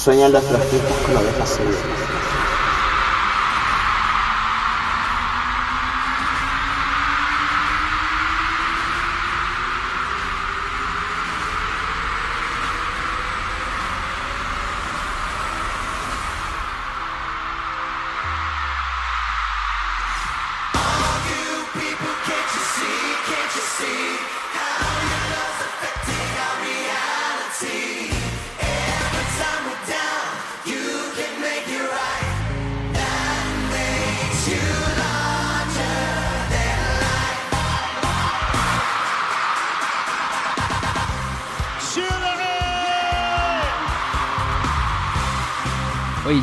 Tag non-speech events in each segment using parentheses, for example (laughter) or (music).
Sueñan los trotskistas con ovejas seguras.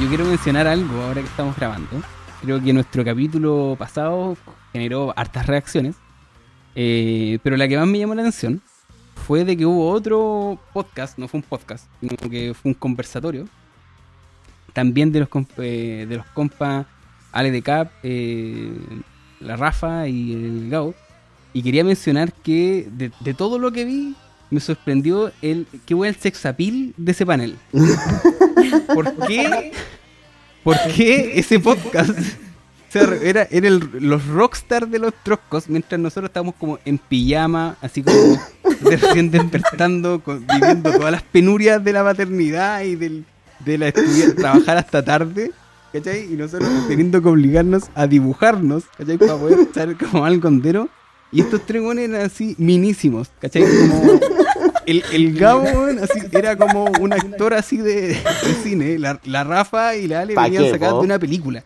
Quiero mencionar algo ahora que estamos grabando. Creo que nuestro capítulo pasado generó hartas reacciones. Eh, pero la que más me llamó la atención fue de que hubo otro podcast, no fue un podcast, sino que fue un conversatorio. También de los, eh, los compas Ale de Cap, eh, la Rafa y el Gao. Y quería mencionar que de todo lo que vi, me sorprendió el qué fue el sex appeal de ese panel. (laughs) ¿Por qué? ¿Por qué ese podcast (laughs) o sea, era, era el- los rockstar de los troscos mientras nosotros estábamos como en pijama, así como recién despertando, con- viviendo todas las penurias de la maternidad y del, de la trabajar hasta tarde, ¿cachai? Y nosotros teniendo que obligarnos a dibujarnos, ¿cachai? Para poder estar como algo condero. Y estos tres weones eran así minísimos, ¿cachai? Como el, el Gabo, así, era como un actor así de, de cine. La, la Rafa y la Ale ¿Pa venían sacadas de una película.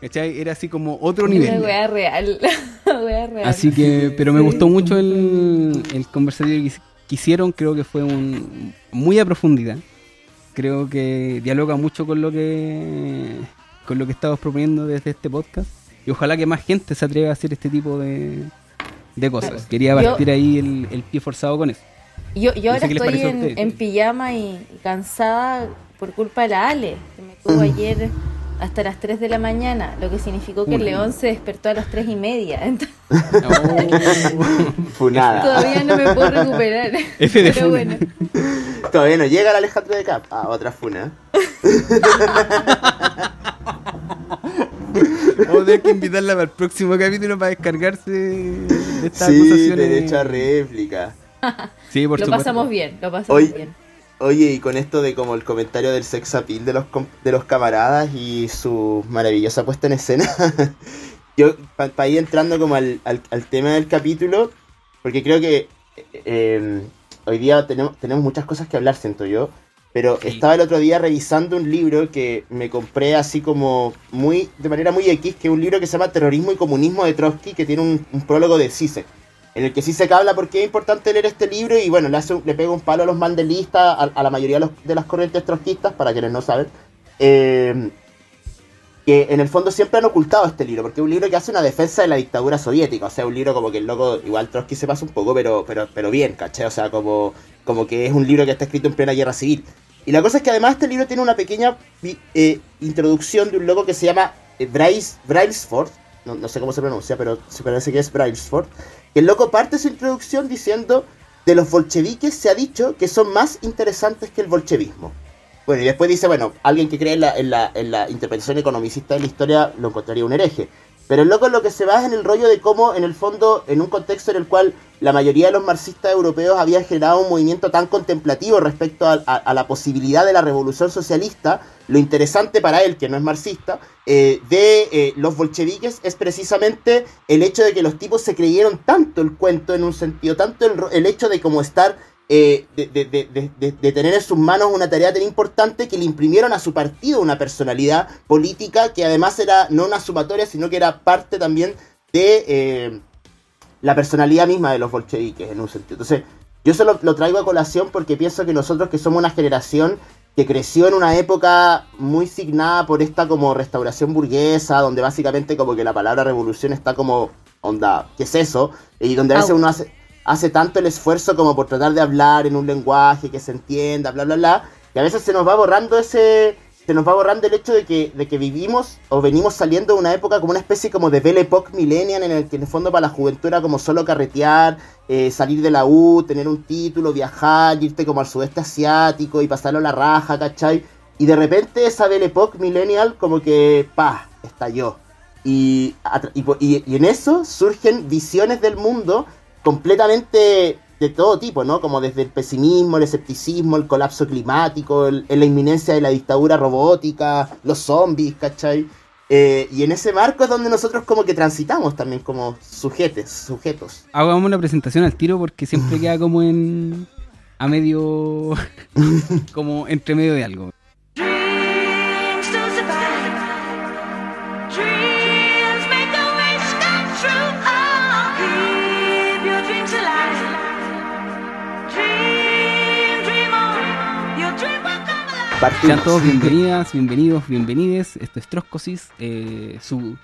¿Cachai? Era así como otro Una nivel. wea real. (laughs) Wea real. Así que, pero me Sí. gustó mucho el, el conversatorio que hicieron. Creo que fue un muy a profundidad. Creo que dialoga mucho con lo que con lo que estamos proponiendo desde este podcast. Y ojalá que más gente se atreva a hacer este tipo de, de cosas. Quería Yo- partir ahí el, el pie forzado con eso. Yo, yo No ahora estoy en, pijama y, y cansada por culpa de la Ale, que me tuvo ayer hasta las 3 de la mañana, lo que significó que el león se despertó a las 3 y media. (laughs) Entonces, Funada. todavía no me puedo recuperar. (laughs) F de Pero funa. bueno, Todavía no llega el Alejandro de Cap. Ah, otra funa. (laughs) (laughs) Vamos a tener que invitarla para el próximo capítulo para descargarse de estas Sí, acusaciones. derecho a réplica. Sí, por lo supuesto. pasamos bien, lo pasamos Hoy- bien. Oye, y con esto de como el comentario del sex appeal de los, com- de los camaradas y su maravillosa puesta en escena, (laughs) yo para ir entrando como al, al- al tema del capítulo, porque creo que eh, eh, hoy día tenemos, tenemos muchas cosas que hablar, siento yo, pero Sí. estaba el otro día revisando un libro que me compré así como muy de manera muy X, que es un libro que se llama Terrorismo y Comunismo de Trotsky, que tiene un, un prólogo de Zizek en el que se habla por qué es importante leer este libro y bueno, le, hace, un- le pega un palo a los mandelistas, a, a la mayoría de, los- de las corrientes trotskistas, para quienes no saben, eh, que en el fondo siempre han ocultado este libro, porque es un libro que hace una defensa de la dictadura soviética, o sea, un libro como que el loco, igual Trotsky se pasa un poco, pero, pero, pero bien, ¿cachai? O sea, como, como que es un libro que está escrito en plena guerra civil. Y la cosa es que además este libro tiene una pequeña eh, introducción de un loco que se llama eh, Bryce, Brailsford, no, no sé cómo se pronuncia, pero se parece que es Brailsford, que el loco parte su introducción diciendo, de los bolcheviques se ha dicho que son más interesantes que el bolchevismo. Bueno, y después dice, bueno, alguien que cree en la, en la, en la interpretación economicista de la historia lo encontraría un hereje. Pero el loco lo que se basa en el rollo de cómo, en el fondo, en un contexto en el cual la mayoría de los marxistas europeos habían generado un movimiento tan contemplativo respecto a, a- a la posibilidad de la revolución socialista, lo interesante para él, que no es marxista, eh, de eh, los bolcheviques es precisamente el hecho de que los tipos se creyeron tanto el cuento en un sentido, tanto el, el hecho de como estar eh, de, de- de- de- de- de tener en sus manos una tarea tan importante que le imprimieron a su partido una personalidad política que además era no una sumatoria, sino que era parte también de eh, la personalidad misma de los bolcheviques, en un sentido. Entonces, yo solo lo traigo a colación porque pienso que nosotros que somos una generación que creció en una época muy signada por esta como restauración burguesa, donde básicamente como que la palabra revolución está como, onda, ¿qué es eso? Y donde a veces uno hace, hace tanto el esfuerzo como por tratar de hablar en un lenguaje que se entienda, bla, bla, bla, que a veces se nos va borrando ese, se nos va borrando el hecho de que, de que vivimos o venimos saliendo de una época como una especie como de Belle Époque Millennial en el que en el fondo para la juventud era como solo carretear, eh, salir de la U, tener un título, viajar, irte como al sudeste asiático y pasarlo a la raja, ¿cachai? Y de repente esa Belle Époque millennial como que, pa, estalló. Y, y, y, en eso surgen visiones del mundo completamente de todo tipo, ¿no? Como desde el pesimismo, el escepticismo, el colapso climático, la inminencia de la dictadura robótica, los zombies, ¿cachai? Eh, y en ese marco es donde nosotros como que transitamos también como sujetes, sujetos. Hagamos una presentación al tiro porque siempre (laughs) queda como en... a medio... (laughs) como entre medio de algo. Sean todos bienvenidas, (laughs) bienvenidos, bienvenides. Esto es Troscosis, eh, su,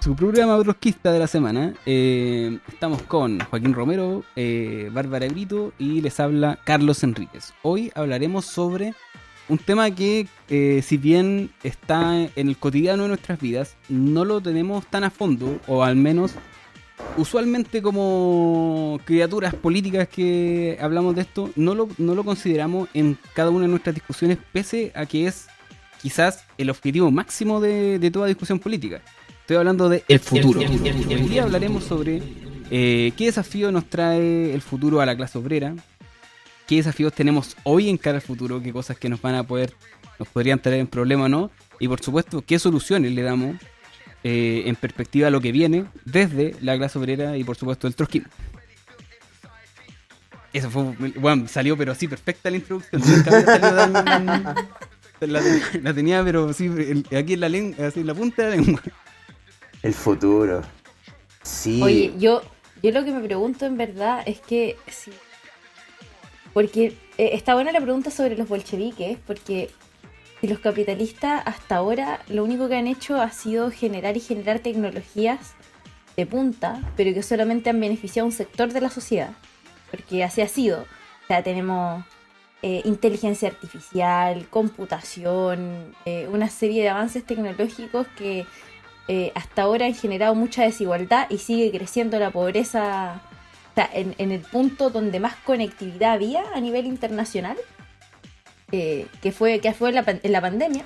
su, programa trosquista de la semana. Eh, estamos con Joaquín Romero, eh, Bárbara Brito y les habla Carlos Enríquez. Hoy hablaremos sobre un tema que, si bien está en el cotidiano de nuestras vidas, no lo tenemos tan a fondo, o al menos usualmente como criaturas políticas que hablamos de esto, no lo, no lo consideramos en cada una de nuestras discusiones, pese a que es quizás el objetivo máximo de, toda discusión política. Estoy hablando de el futuro. Hoy día hablaremos sobre eh, qué desafío nos trae el futuro a la clase obrera, qué desafíos tenemos hoy en cara al futuro, qué cosas que nos van a poder, nos podrían traer en problema o no, y por supuesto, qué soluciones le damos eh, en perspectiva lo que viene desde la clase obrera y por supuesto el trotskismo. Eso fue, bueno, salió pero sí, perfecta la introducción. la, tenía pero sí, aquí en la, lengua, así en la punta de la lengua. El futuro. Sí. Oye, yo, yo lo que me pregunto en verdad es que sí. Porque eh, está buena la pregunta sobre los bolcheviques, porque y los capitalistas hasta ahora lo único que han hecho ha sido generar y generar tecnologías de punta, pero que solamente han beneficiado a un sector de la sociedad. Porque así ha sido. O sea, tenemos eh, inteligencia artificial, computación, eh, una serie de avances tecnológicos que eh, hasta ahora han generado mucha desigualdad y sigue creciendo la pobreza. O sea, en, en el punto donde más conectividad había a nivel internacional, eh, que fue, que fue en la, pandemia,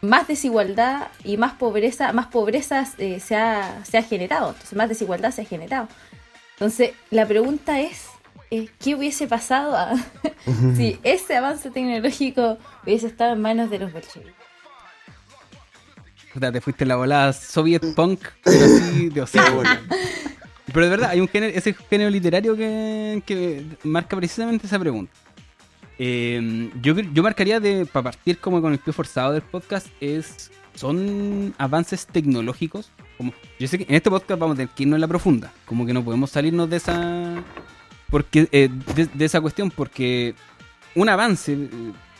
más desigualdad y más pobreza, más pobreza eh, se, ha, se, ha, generado, entonces más desigualdad se ha generado. Entonces, la pregunta es, eh, ¿qué hubiese pasado (laughs) si (laughs) ese avance tecnológico hubiese estado en manos de los bolcheviques? te fuiste la volada soviet punk, pero así (laughs) de Pero de verdad, hay un género, ese género literario que, que marca precisamente esa pregunta. Eh, yo, yo marcaría de, para partir como con el pie forzado del podcast, es son avances tecnológicos. Como, yo sé que en este podcast vamos a tener que irnos en la profunda, como que no podemos salirnos de esa porque eh, de, esa cuestión, porque un avance eh,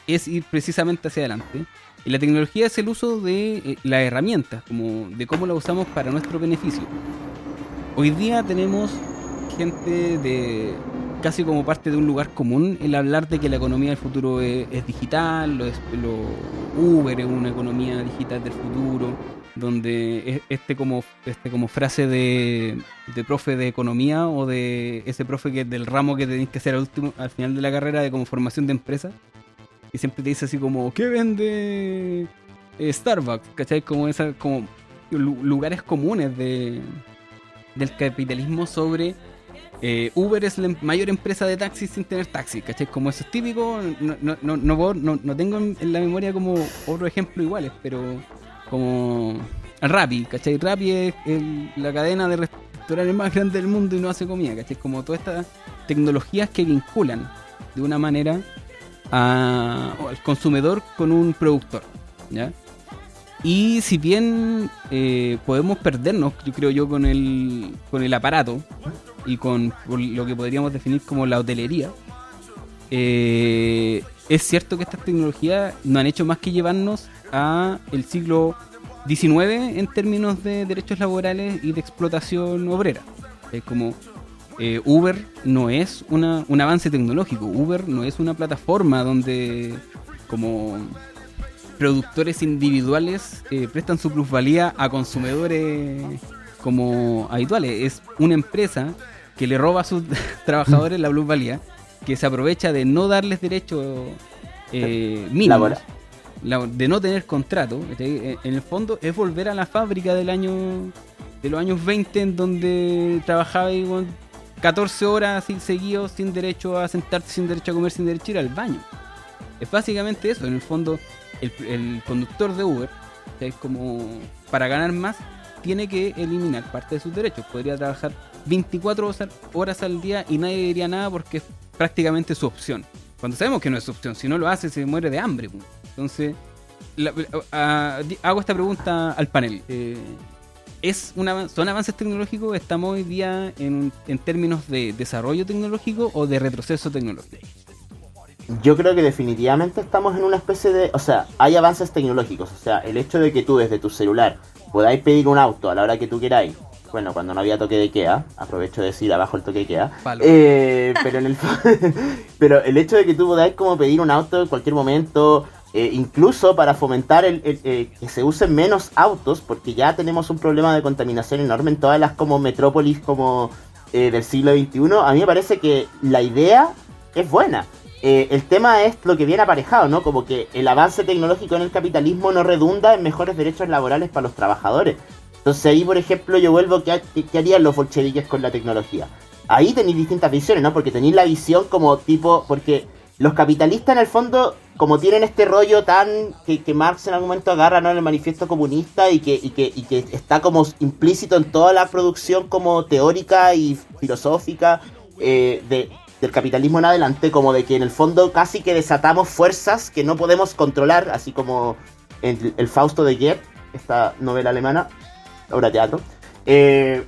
es ir precisamente hacia adelante. Y la tecnología es el uso de eh, la herramienta, como de cómo la usamos para nuestro beneficio. Hoy día tenemos gente de casi como parte de un lugar común el hablar de que la economía del futuro es, digital, lo, lo, Uber es una economía digital del futuro, donde este como, este como frase de, de profe de economía o de ese profe que del ramo que tenéis que hacer al, último, al final de la carrera de como formación de empresa, y siempre te dice así como, ¿qué vende eh, Starbucks? ¿Cachai? Como, esa, como lugares comunes de, del capitalismo sobre eh, Uber es la mayor empresa de taxis sin tener taxi, ¿cachai? Como eso es típico, no, no, no, no, tengo en la memoria como otro ejemplo iguales, pero como Rappi, ¿cachai? Rappi es la cadena de restaurantes más grande del mundo y no hace comida, ¿cachai? Como todas estas tecnologías que vinculan de una manera al consumidor con un productor, ¿ya? Y si bien eh, podemos perdernos, yo creo yo, con el, con el aparato, y con lo que podríamos definir como la hotelería, eh, es cierto que estas tecnologías no han hecho más que llevarnos a el siglo XIX en términos de derechos laborales y de explotación obrera. Es como eh, Uber no es una, un avance tecnológico, Uber no es una plataforma donde como productores individuales eh, prestan su plusvalía a consumidores como habituales. Es una empresa que le roba a sus (laughs) trabajadores la plusvalía, que se aprovecha de no darles derechos eh, mínimos de no tener contrato, en el fondo es volver a la fábrica del año de los años 20 en donde trabajaba 14 horas sin seguidos, sin derecho a sentarte, sin derecho a comer, sin derecho a ir al baño. Es básicamente eso, en el fondo el, conductor de Uber, es como para ganar más, tiene que eliminar parte de sus derechos. Podría trabajar 24 horas al día y nadie diría nada porque es prácticamente su opción. Cuando sabemos que no es su opción, si no lo hace se muere de hambre. Entonces, hago esta pregunta al panel. Eh, ¿es una, ¿Son avances tecnológicos? ¿Estamos hoy día en, en términos de desarrollo tecnológico o de retroceso tecnológico? Yo creo que definitivamente estamos en una especie de... O sea, hay avances tecnológicos. O sea, el hecho de que tú desde tu celular podáis pedir un auto a la hora que tú queráis. Bueno, cuando no había toque de Ikea, aprovecho de decir abajo el toque de Ikea. Eh, pero, en el, (laughs) pero el hecho de que tú podáis como pedir un auto en cualquier momento, eh, incluso para fomentar el, eh, que se usen menos autos, porque ya tenemos un problema de contaminación enorme en todas las como metrópolis como del siglo XXI, a mí me parece que la idea es buena. Eh, el tema es lo que viene aparejado, ¿no? Como que el avance tecnológico en el capitalismo no redunda en mejores derechos laborales para los trabajadores. Entonces ahí, por ejemplo, yo vuelvo, ¿qué, qué harían los bolcheviques con la tecnología? Ahí tenéis distintas visiones, ¿no? Porque tenéis la visión como tipo, porque los capitalistas en el fondo, como tienen este rollo tan que, Marx en algún momento agarra ¿no? en el manifiesto comunista y que, está como implícito en toda la producción como teórica y filosófica eh, de, del capitalismo en adelante, como de que en el fondo casi que desatamos fuerzas que no podemos controlar, así como en el Fausto de Goethe, esta novela alemana, obra teatro. Eh,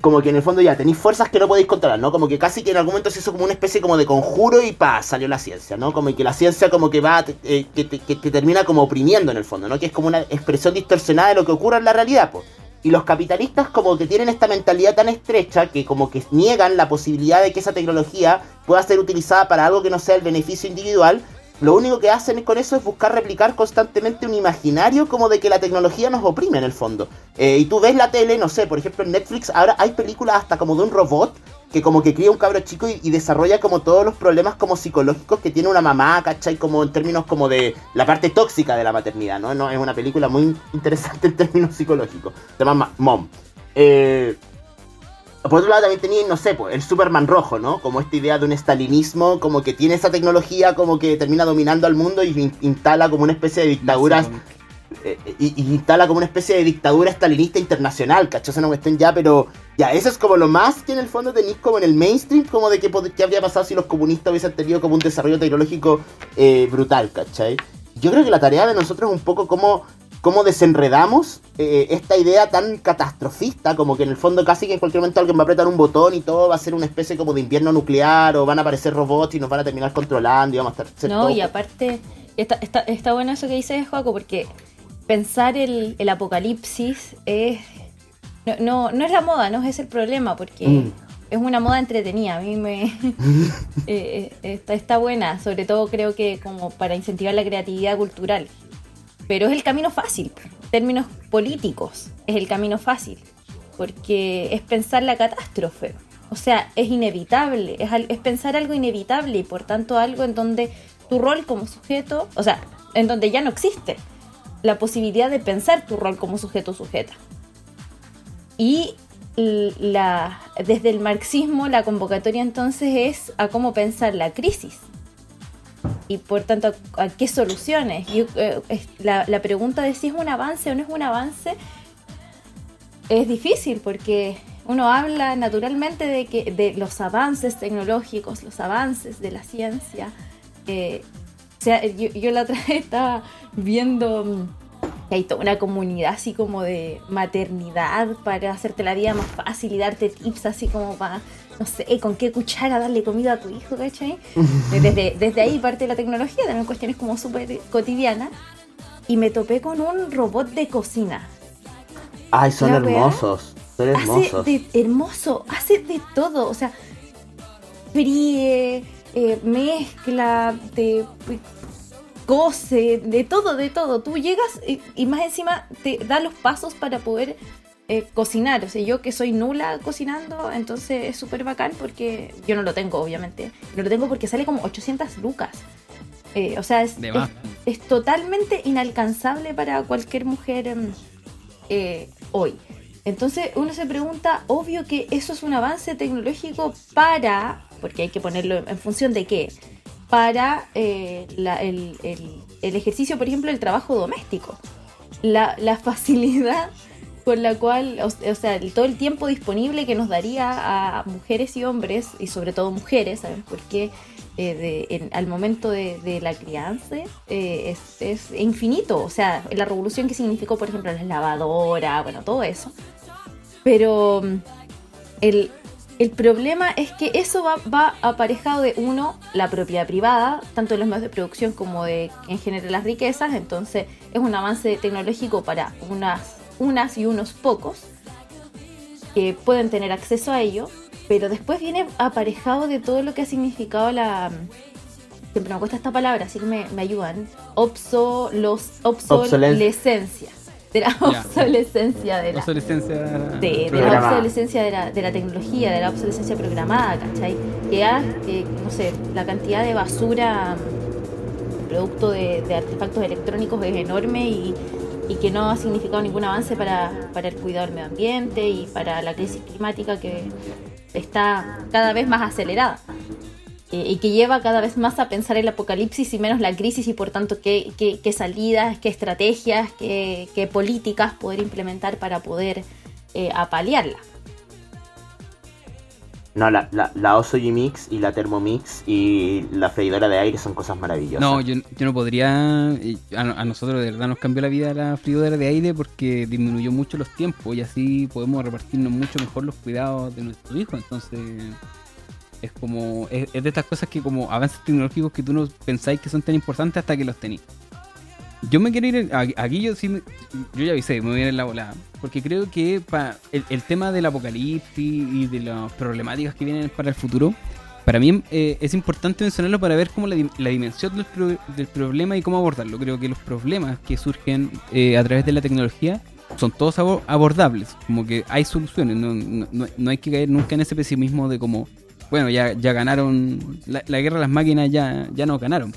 como que en el fondo ya tenéis fuerzas que no podéis controlar, ¿no? Como que casi que en algún momento se hizo como una especie como de conjuro y pa, salió la ciencia, ¿no? Como que la ciencia como que va, eh, que, te, termina como oprimiendo en el fondo, ¿no? Que es como una expresión distorsionada de lo que ocurre en la realidad, pues. Y los capitalistas como que tienen esta mentalidad tan estrecha que como que niegan la posibilidad de que esa tecnología pueda ser utilizada para algo que no sea el beneficio individual. Lo único que hacen con eso es buscar replicar constantemente un imaginario como de que la tecnología nos oprime en el fondo. Eh, y tú ves la tele, no sé, por ejemplo en Netflix ahora hay películas hasta como de un robot que como que cría un cabro chico y, desarrolla como todos los problemas como psicológicos que tiene una mamá, ¿cachai? Como en términos como de la parte tóxica de la maternidad, ¿no? es una película muy interesante en términos psicológicos. Se llama Mom. Eh, por otro lado también tenía, no sé, pues, el Superman rojo, ¿no? Como esta idea de un stalinismo, como que tiene esa tecnología como que termina dominando al mundo y instala como una especie de dictaduras eh, y, instala como una especie de dictadura estalinista internacional, ¿cachai? Es una cuestión ya, pero ya, eso es como lo más que en el fondo tenéis como en el mainstream, como de qué, qué habría pasado si los comunistas hubiesen tenido como un desarrollo tecnológico eh, brutal, ¿cachai? Yo creo que la tarea de nosotros es un poco como cómo desenredamos eh, esta idea tan catastrofista, como que en el fondo casi que en cualquier momento alguien va a apretar un botón y todo va a ser una especie como de invierno nuclear o van a aparecer robots y nos van a terminar controlando y vamos a estar... No, y aparte, está, está, está bueno eso que dices, Joaco, porque pensar el, el apocalipsis es... No, no, es la moda, no es el problema, porque mm. es una moda entretenida. A mí me... (laughs) Eh, eh, está, buena, sobre todo creo que como para incentivar la creatividad cultural. Pero es el camino fácil, en términos políticos, es el camino fácil, porque es pensar la catástrofe. O sea, es inevitable, es, es pensar algo inevitable y por tanto algo en donde tu rol como sujeto, o sea, en donde ya no existe la posibilidad de pensar tu rol como sujeto sujeta. Y la, desde el marxismo la convocatoria entonces es a cómo pensar la crisis y por tanto a, qué soluciones. Eh, la, la, pregunta de si es un avance o no es un avance es difícil porque uno habla naturalmente de que de los avances tecnológicos, los avances de la ciencia, eh, o sea, yo, la otra vez estaba viendo mm, que hay toda una comunidad así como de maternidad para hacerte la vida más fácil y darte tips así como para, no sé, con qué cuchara darle comida a tu hijo, ¿cachai? (laughs) Desde, desde ahí parte la tecnología, también cuestiones como súper cotidianas. Y me topé con un robot de cocina. Ay, son hermosos. Son hermosos. Hace de, hermoso, hace de todo. O sea, fríe, eh, mezcla, de cose, de todo, de todo. Tú llegas y, más encima te da los pasos para poder eh, cocinar. O sea, yo que soy nula cocinando, entonces es súper bacán porque yo no lo tengo, obviamente. No lo tengo porque sale como 800 lucas. Eh, o sea, es, es, totalmente inalcanzable para cualquier mujer em, eh, hoy. Entonces uno se pregunta, obvio que eso es un avance tecnológico para, porque hay que ponerlo en función de qué, para eh, el, el- el ejercicio, por ejemplo, del trabajo doméstico. La, la (laughs) facilidad con la cual, o, sea, el- todo el tiempo disponible que nos daría a mujeres y hombres, y sobre todo mujeres, ¿saben por qué? Eh, al momento de, la crianza eh, es, es infinito. O sea, la revolución que significó, por ejemplo, la lavadora, bueno, todo eso. Pero el, el problema es que eso va, va aparejado de uno, la propiedad privada, tanto de los medios de producción como de quien genera las riquezas. Entonces es un avance tecnológico para unas, unas y unos pocos que pueden tener acceso a ello. Pero después viene aparejado de todo lo que ha significado la... Siempre me cuesta esta palabra, así que me, me ayudan. Obso, los, obsolescencia. De la Ya. obsolescencia de la, Obsolescencia de, de la obsolescencia de la, de la tecnología, de la obsolescencia programada, ¿cachai? Que ha, que, no sé, la cantidad de basura producto de, de artefactos electrónicos es enorme y, y que no ha significado ningún avance para, para el cuidado del medio ambiente y para la crisis climática que está cada vez más acelerada. Eh, y que lleva cada vez más a pensar el apocalipsis y menos la crisis y por tanto qué, qué- qué salidas, qué estrategias, qué, qué políticas poder implementar para poder eh, apalearla. No, la, la, la Oso Mix y la Thermomix y la freidora de aire son cosas maravillosas. No, yo, yo no podría. A, a nosotros de verdad nos cambió la vida la freidora de aire porque disminuyó mucho los tiempos y así podemos repartirnos mucho mejor los cuidados de nuestros hijos. Entonces, es como. Es, de estas cosas que, como avances tecnológicos que tú no pensáis que son tan importantes hasta que los tenéis. Yo me quiero ir. Aquí yo sí. yo ya avisé, me voy a ir en la volada. Porque creo que el, el tema del apocalipsis y de las problemáticas que vienen para el futuro. Para mí eh, es importante mencionarlo para ver cómo la, la dimensión del, del problema y cómo abordarlo. Creo que los problemas que surgen eh, a través de la tecnología son todos abo- abordables. Como que hay soluciones. No- no- no hay que caer nunca en ese pesimismo de como, bueno, ya, ya ganaron, la, la guerra de las máquinas ya, ya no ganaron.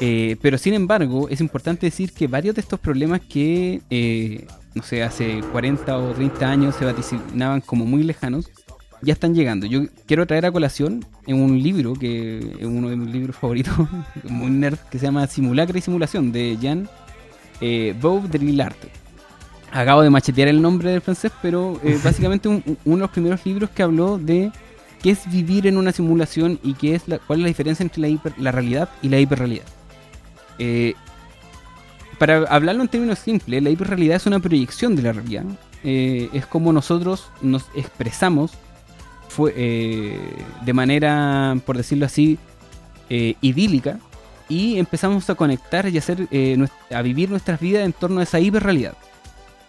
Eh, pero sin embargo, es importante decir que varios de estos problemas que, eh, no sé, hace 40 o 30 años se vaticinaban como muy lejanos, ya están llegando. Yo quiero traer a colación en un libro, que es uno de mis libros favoritos, (laughs) muy nerd, que se llama Simulacra y Simulación, de Jean eh, Baudrillard. Acabo de machetear el nombre del francés, pero eh, básicamente un- uno de los primeros libros que habló de qué es vivir en una simulación y qué es la, cuál es la diferencia entre la, realidad y la hiperrealidad. Eh, para hablarlo en términos simples, la hiperrealidad es una proyección de la realidad. Eh, es como nosotros nos expresamos fue, eh, de manera, por decirlo así, idílica y empezamos a conectar y hacer, a vivir nuestras vidas en torno a esa hiperrealidad.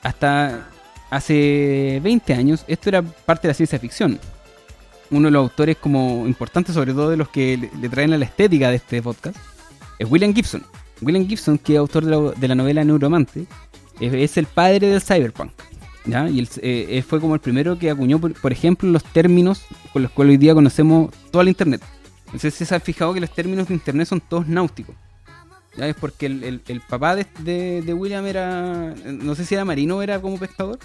Hasta hace 20 años esto era parte de la ciencia ficción. Uno de los autores como importantes, sobre todo de los que le, traen a la estética de este podcast, es William Gibson. William Gibson, que es autor de la, novela Neuromante, es, el padre del cyberpunk. ¿ya? Y él, eh, fue como el primero que acuñó, por, ejemplo, los términos con los cuales hoy día conocemos toda la Internet. Entonces se han fijado que los términos de Internet son todos náuticos. Es porque el, papá de- de William era, no sé si era marino o era como pescador,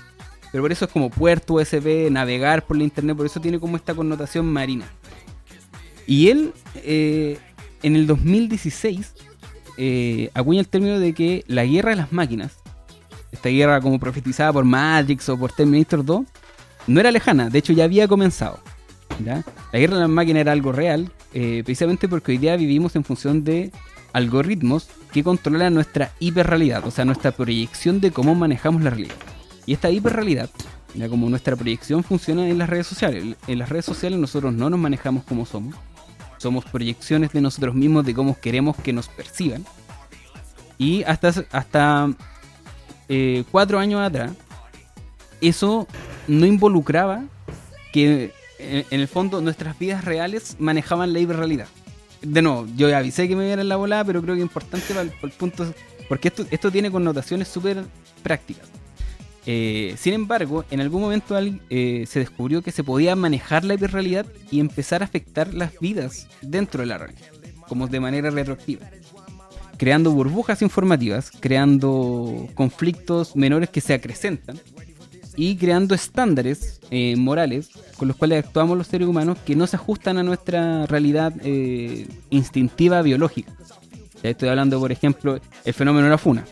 pero por eso es como puerto USB, navegar por la Internet, por eso tiene como esta connotación marina. Y él, eh, en el 2016, eh, acuña el término de que la guerra de las máquinas, esta guerra como profetizada por Matrix o por Terminator 2, no era lejana, de hecho ya había comenzado. ¿ya? La guerra de las máquinas era algo real, eh, precisamente porque hoy día vivimos en función de algoritmos que controlan nuestra hiperrealidad, o sea, nuestra proyección de cómo manejamos la realidad. Y esta hiperrealidad, ya como nuestra proyección funciona en las redes sociales. En las redes sociales nosotros no nos manejamos como somos, somos proyecciones de nosotros mismos de cómo queremos que nos perciban. Y hasta, hasta eh, cuatro años atrás, eso no involucraba que en, en el fondo nuestras vidas reales manejaban la hiperrealidad. De nuevo, yo avisé que me viera en la volada, pero creo que es importante para el punto, porque esto, esto tiene connotaciones súper prácticas. Eh, sin embargo, en algún momento eh, se descubrió que se podía manejar la hiperrealidad y empezar a afectar las vidas dentro de la realidad. como de manera retroactiva. Creando burbujas informativas, creando conflictos menores que se acrecentan y creando estándares eh, morales con los cuales actuamos los seres humanos que no se ajustan a nuestra realidad eh, instintiva biológica. Ya estoy hablando, por ejemplo, el fenómeno de la funa.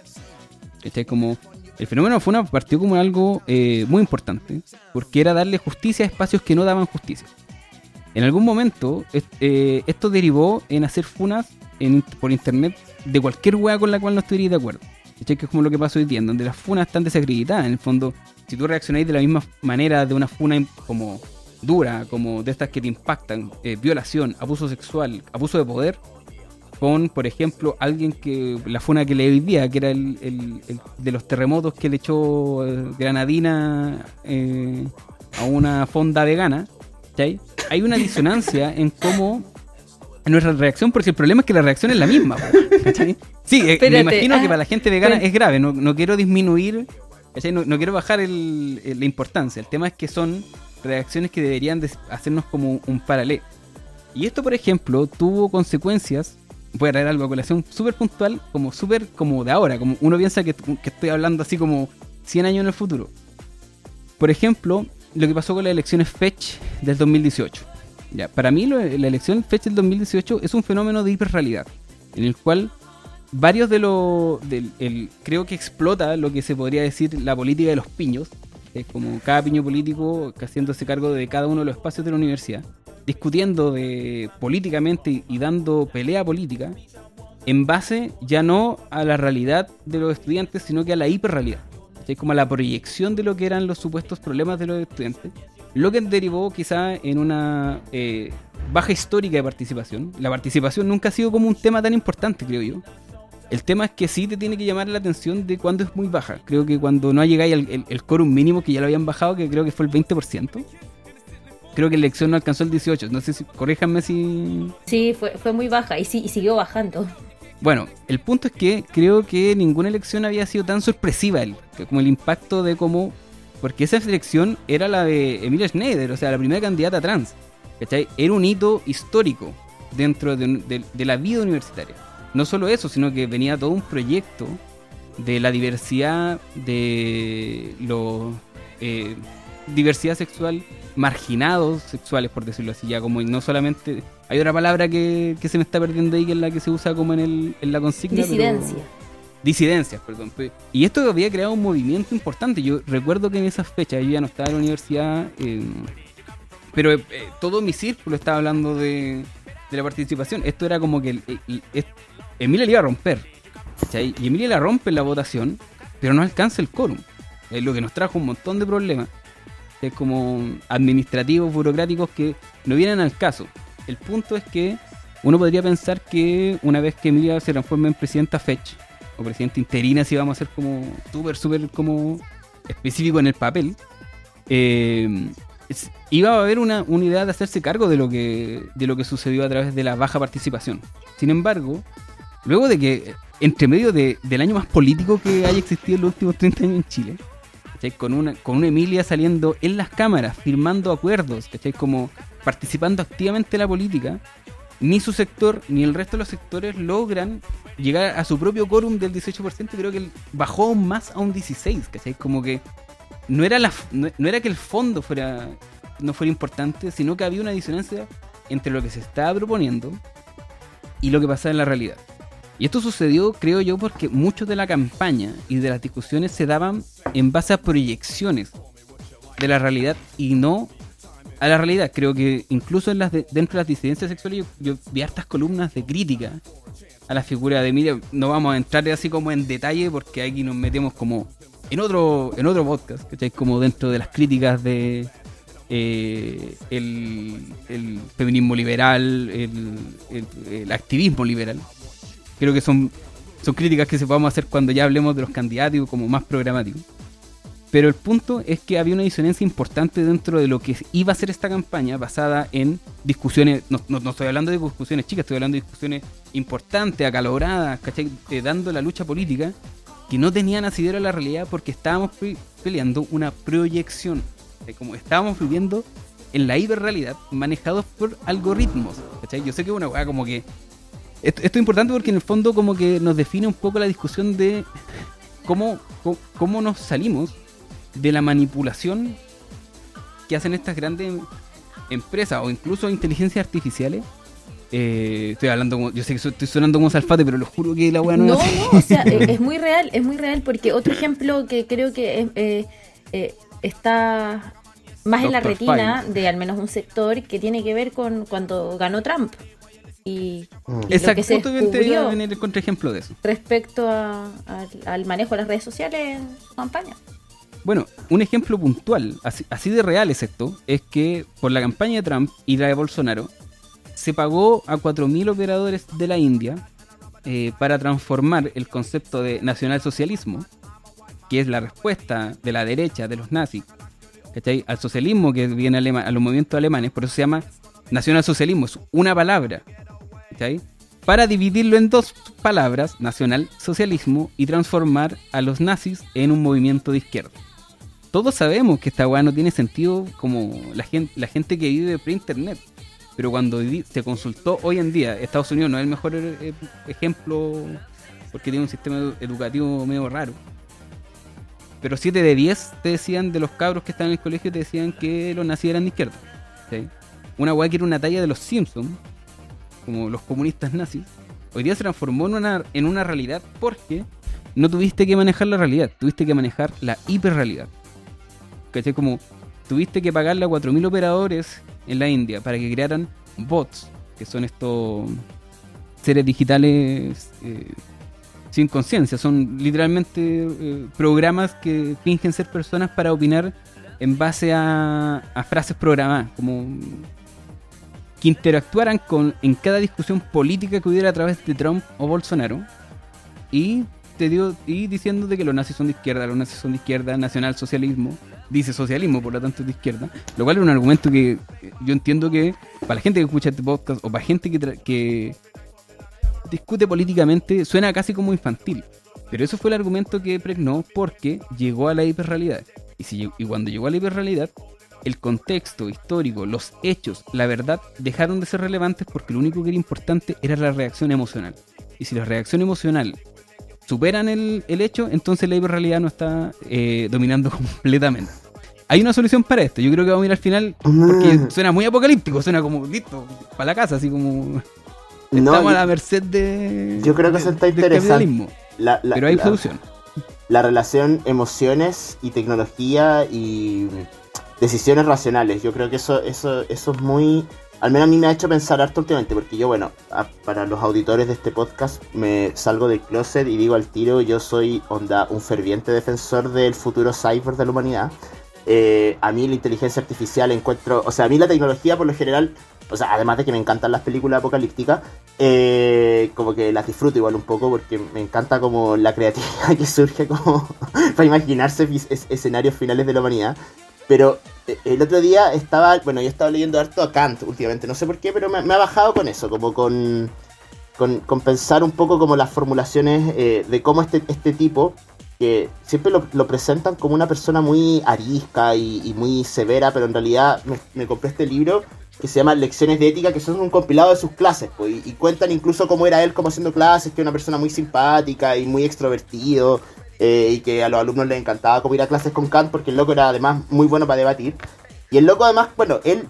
Como el fenómeno funa partió como algo eh, muy importante, porque era darle justicia a espacios que no daban justicia. En algún momento, esto derivó en hacer funas por internet de cualquier hueá con la cual no estuvierais de acuerdo. Que es como lo que pasó hoy día, donde las funas están desacreditadas. En el fondo, si tú reaccionáis de la misma manera de una funa como dura, como de estas que te impactan, eh, violación, abuso sexual, abuso de poder, con, por ejemplo, alguien que, la funa que le vivía, que era el, de los terremotos que le echó eh, Granadina eh, a una fonda vegana, ¿sí? hay una disonancia en cómo nuestra reacción, porque el problema es que la reacción es la misma. Sí, me imagino que ah, para la gente vegana es grave, no, no quiero disminuir no, quiero bajar la importancia. El tema es que son reacciones que deberían hacernos como un paralelo. Y esto, por ejemplo, tuvo consecuencias. Voy a traer algo a colación súper puntual, como súper como de ahora. Como uno piensa que, estoy hablando así como 100 años en el futuro. Por ejemplo, lo que pasó con las elecciones Fetch del 2018. Ya, para mí, la elección Fetch del 2018 es un fenómeno de hiperrealidad, en el cual varios de los. creo que explota lo que se podría decir la política de los piños. Es como cada piño político haciéndose cargo de cada uno de los espacios de la universidad, discutiendo de, políticamente y dando pelea política en base ya no a la realidad de los estudiantes, sino que a la hiperrealidad. Es como a la proyección de lo que eran los supuestos problemas de los estudiantes, lo que derivó quizá en una eh, baja histórica de participación. La participación nunca ha sido como un tema tan importante, creo yo. El tema es que sí te tiene que llamar la atención de cuando es muy baja. Creo que cuando no ha llegado el, el, quórum mínimo, que ya lo habían bajado, que creo que fue el 20%. Creo que la elección no alcanzó el 18%. No sé si, corríjanme si... Sí, fue, fue muy baja y, sí, y siguió bajando. Bueno, el punto es que creo que ninguna elección había sido tan sorpresiva como el impacto de cómo... Porque esa elección era la de Emilia Schneider, o sea, la primera candidata trans. ¿Cachai? Era un hito histórico dentro de la vida universitaria. No solo eso, sino que venía todo un proyecto de la diversidad de los eh, diversidad sexual marginados sexuales por decirlo así ya como no solamente hay otra palabra que, se me está perdiendo ahí que es la que se usa como en, el, en la consigna disidencia disidencias perdón y esto había creado un movimiento importante yo recuerdo que en esas fechas yo ya no estaba en la universidad eh, pero eh, todo mi círculo estaba hablando de, de la participación esto era como que el, Emilia le iba a romper. Y Emilia la rompe en la votación, pero no alcanza el quórum. Es lo que nos trajo un montón de problemas. Es como administrativos, burocráticos que no vienen al caso. El punto es que uno podría pensar que una vez que Emilia se transforme en presidenta Fetch, o presidenta interina, si vamos a ser como súper, súper como específico en el papel, eh, iba a haber una, idea de hacerse cargo de lo, que, de lo que sucedió a través de la baja participación. Sin embargo, Luego de que, entre medio del año más político que haya existido en los últimos 30 años en Chile, Con una, con una Emilia saliendo en las cámaras, firmando acuerdos, Como participando activamente en la política, ni su sector ni el resto de los sectores logran llegar a su propio quórum del 18%, creo que bajó más a un 16%, ¿cachai? Como que no era, la, no, era que el fondo fuera no fuera importante, sino que había una disonancia entre lo que se estaba proponiendo y lo que pasaba en la realidad. Y esto sucedió, creo yo, porque muchos de la campaña y de las discusiones se daban en base a proyecciones de la realidad y no a la realidad. Creo que incluso en las dentro de las disidencias sexuales yo, vi hartas columnas de crítica a la figura de Emilia. No vamos a entrar así como en detalle porque aquí nos metemos como en otro en otro podcast, ¿cachai? Como dentro de las críticas de eh, el, feminismo liberal, el activismo liberal. Creo que son, son críticas que se podemos hacer cuando ya hablemos de los candidatos como más programáticos. Pero el punto es que había una disonancia importante dentro de lo que iba a ser esta campaña basada en discusiones, no, no, estoy hablando de discusiones chicas, estoy hablando de discusiones importantes, acaloradas, ¿cachai? dando la lucha política, que no tenían asidero a la realidad porque estábamos peleando una proyección. Como estábamos viviendo en la hiperrealidad manejados por algoritmos. ¿cachai? Yo sé que es una weá como que esto, esto es importante porque en el fondo como que nos define un poco la discusión de cómo, cómo, cómo nos salimos de la manipulación que hacen estas grandes empresas o incluso inteligencias artificiales. Eh, estoy hablando como, yo sé que estoy sonando como salfate, pero lo juro que la weá no, No, es así. no, o sea, (laughs) es muy real, es muy real porque otro ejemplo que creo que es, eh, eh, está más en la retina Fine. de al menos un sector que tiene que ver con cuando ganó Trump y, Mm. y lo Exacto, que se justamente iba a venir el contraejemplo de eso. respecto a- al, al manejo de las redes sociales en campaña. Bueno, un ejemplo puntual, así, así de real es esto, es que por la campaña de Trump y la de Bolsonaro, se pagó a 4.000 operadores de la India eh, para transformar el concepto de nacionalsocialismo, que es la respuesta de la derecha, de los nazis, ¿cachai? al socialismo que viene alema- a los movimientos alemanes, por eso se llama nacionalsocialismo, es una palabra, para dividirlo en dos palabras, nacionalsocialismo, y transformar a los nazis en un movimiento de izquierda. Todos sabemos que esta weá no tiene sentido como la gente, que vive pre-internet. Pero cuando se consultó hoy en día, Estados Unidos no es el mejor eh, ejemplo porque tiene un sistema edu- educativo medio raro. Pero 7 de 10 te decían de los cabros que estaban en el colegio, te decían que los nazis eran de izquierda. Una weá que era una talla de los Simpsons, como los comunistas nazis, hoy día se transformó en una, en una realidad porque no tuviste que manejar la realidad, tuviste que manejar la hiperrealidad. ¿Cachai? Como tuviste que pagarle a 4.000 operadores en la India para que crearan bots, que son estos seres digitales eh, sin conciencia, son literalmente eh, programas que fingen ser personas para opinar en base a, a frases programadas, como que interactuaran con en cada discusión política que hubiera a través de Trump o Bolsonaro y te dio y diciendo de que los nazis son de izquierda, los nazis son de izquierda, nacionalsocialismo, dice socialismo, por lo tanto es de izquierda, lo cual es un argumento que eh, yo entiendo que para la gente que escucha este podcast o para gente que, que discute políticamente suena casi como infantil. Pero eso fue el argumento que pregnó porque llegó a la hiperrealidad. Y, si, y cuando llegó a la hiperrealidad, el contexto histórico, los hechos, la verdad, dejaron de ser relevantes porque lo único que era importante era la reacción emocional. Y si la reacción emocional superan el, el hecho, entonces la hiperrealidad no está eh, dominando (laughs) completamente. Hay una solución para esto. Yo creo que vamos a ir al final porque Mm. suena muy apocalíptico, suena como listo, para la casa, así como No, estamos a yo- la merced de. yo creo que eso está del interesante. capitalismo. la- la- Pero hay la- solución. la relación emociones y tecnología y decisiones racionales. Yo creo que eso, eso, eso es muy. Al menos a mí me ha hecho pensar harto últimamente, porque yo, bueno, para los auditores de este podcast, me salgo del closet y digo al tiro, yo soy onda, un ferviente defensor del futuro cyber de la humanidad. Eh, a mí la inteligencia artificial encuentro, o sea, a mí la tecnología por lo general, o sea, además de que me encantan las películas apocalípticas, eh, como que las disfruto igual un poco porque me encanta como la creatividad (laughs) que surge como (laughs) para imaginarse escenarios finales de la humanidad. Pero eh, el otro día estaba, bueno, yo estaba leyendo harto a Kant últimamente, no sé por qué, pero me, ha bajado con eso, como con, con, pensar un poco como las formulaciones eh, de cómo este, este tipo, que siempre lo, presentan como una persona muy arisca y, muy severa, pero en realidad me, me compré este libro que se llama Lecciones de Ética, que son un compilado de sus clases, pues, y, y cuentan incluso cómo era él como haciendo clases, que era una persona muy simpática y muy extrovertido, eh, y que a los alumnos les encantaba como a clases con Kant, porque el loco era además muy bueno para debatir. Y el loco además, bueno, él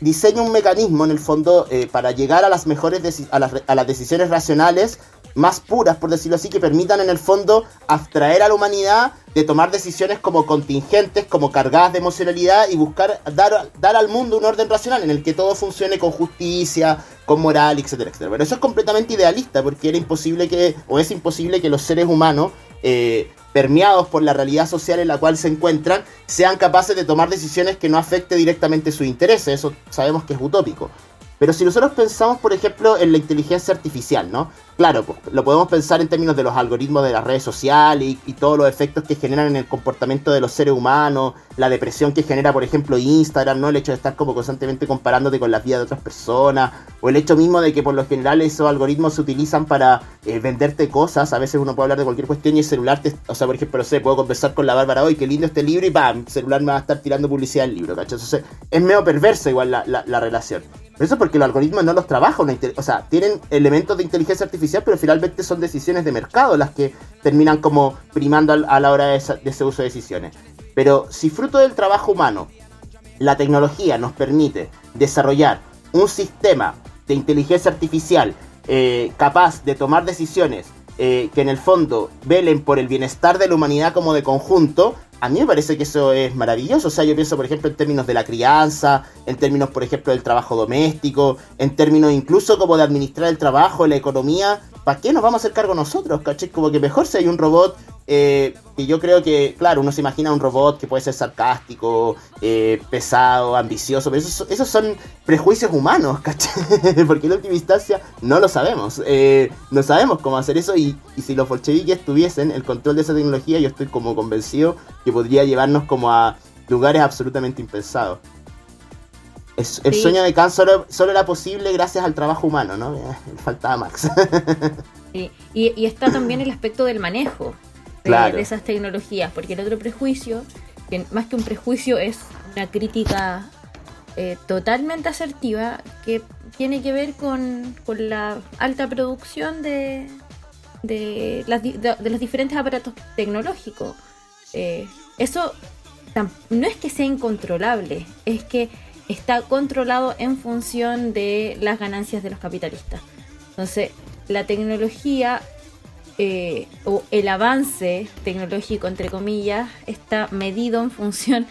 diseña un mecanismo en el fondo eh, para llegar a las mejores a las decisiones racionales más puras, por decirlo así, que permitan en el fondo abstraer a la humanidad de tomar decisiones como contingentes, como cargadas de emocionalidad y buscar dar, dar al mundo un orden racional en el que todo funcione con justicia, con moral, etcétera, etcétera. Pero eso es completamente idealista porque era imposible que, o es imposible que los seres humanos, eh, permeados por la realidad social en la cual se encuentran, sean capaces de tomar decisiones que no afecte directamente sus intereses. Eso sabemos que es utópico. Pero si nosotros pensamos, por ejemplo, en la inteligencia artificial, ¿no? Claro, pues lo podemos pensar en términos de los algoritmos de las redes sociales y, todos los efectos que generan en el comportamiento de los seres humanos, la depresión que genera, por ejemplo, Instagram, ¿no? El hecho de estar como constantemente comparándote con las vidas de otras personas, o el hecho mismo de que por lo general esos algoritmos se utilizan para eh, venderte cosas. A veces uno puede hablar de cualquier cuestión y el celular, te, o sea, por ejemplo, no sé, puedo conversar con la Bárbara hoy, qué lindo este libro, y ¡pam! El celular me va a estar tirando publicidad del libro, ¿cachai? Entonces, es medio perversa igual la, la- la relación. Eso es porque los algoritmos no los trabaja una O sea, tienen elementos de inteligencia artificial, pero finalmente son decisiones de mercado las que terminan como primando a la hora de, esa- de ese uso de decisiones. Pero si fruto del trabajo humano, la tecnología nos permite desarrollar un sistema de inteligencia artificial eh, capaz de tomar decisiones eh, que en el fondo velen por el bienestar de la humanidad como de conjunto, a mí me parece que eso es maravilloso. O sea, yo pienso, por ejemplo, en términos de la crianza, en términos, por ejemplo, del trabajo doméstico, en términos incluso como de administrar el trabajo, la economía. ¿Para qué nos vamos a hacer cargo nosotros? ¿Cachai? Como que mejor si hay un robot eh, que yo creo que, claro, uno se imagina un robot que puede ser sarcástico, eh, pesado, ambicioso, pero esos, esos son prejuicios humanos, ¿cachai? (laughs) Porque en última instancia no lo sabemos. eh, no sabemos cómo hacer eso y, y si los bolcheviques tuviesen el control de esa tecnología, yo estoy como convencido que podría llevarnos como a lugares absolutamente impensados. Es- el Sí. sueño de Kant solo, solo era posible gracias al trabajo humano, ¿no? Eh, (laughs) Faltaba Max. (laughs) Sí, Y, y está también el aspecto del manejo de, Claro. de esas tecnologías, porque el otro prejuicio, que más que un prejuicio es una crítica eh, totalmente asertiva que tiene que ver con, con la alta producción de, de, las de- de los diferentes aparatos tecnológicos. Eh, eso no es que sea incontrolable, es que está controlado en función de las ganancias de los capitalistas. Entonces, la tecnología eh, o el avance tecnológico, entre comillas, está medido en función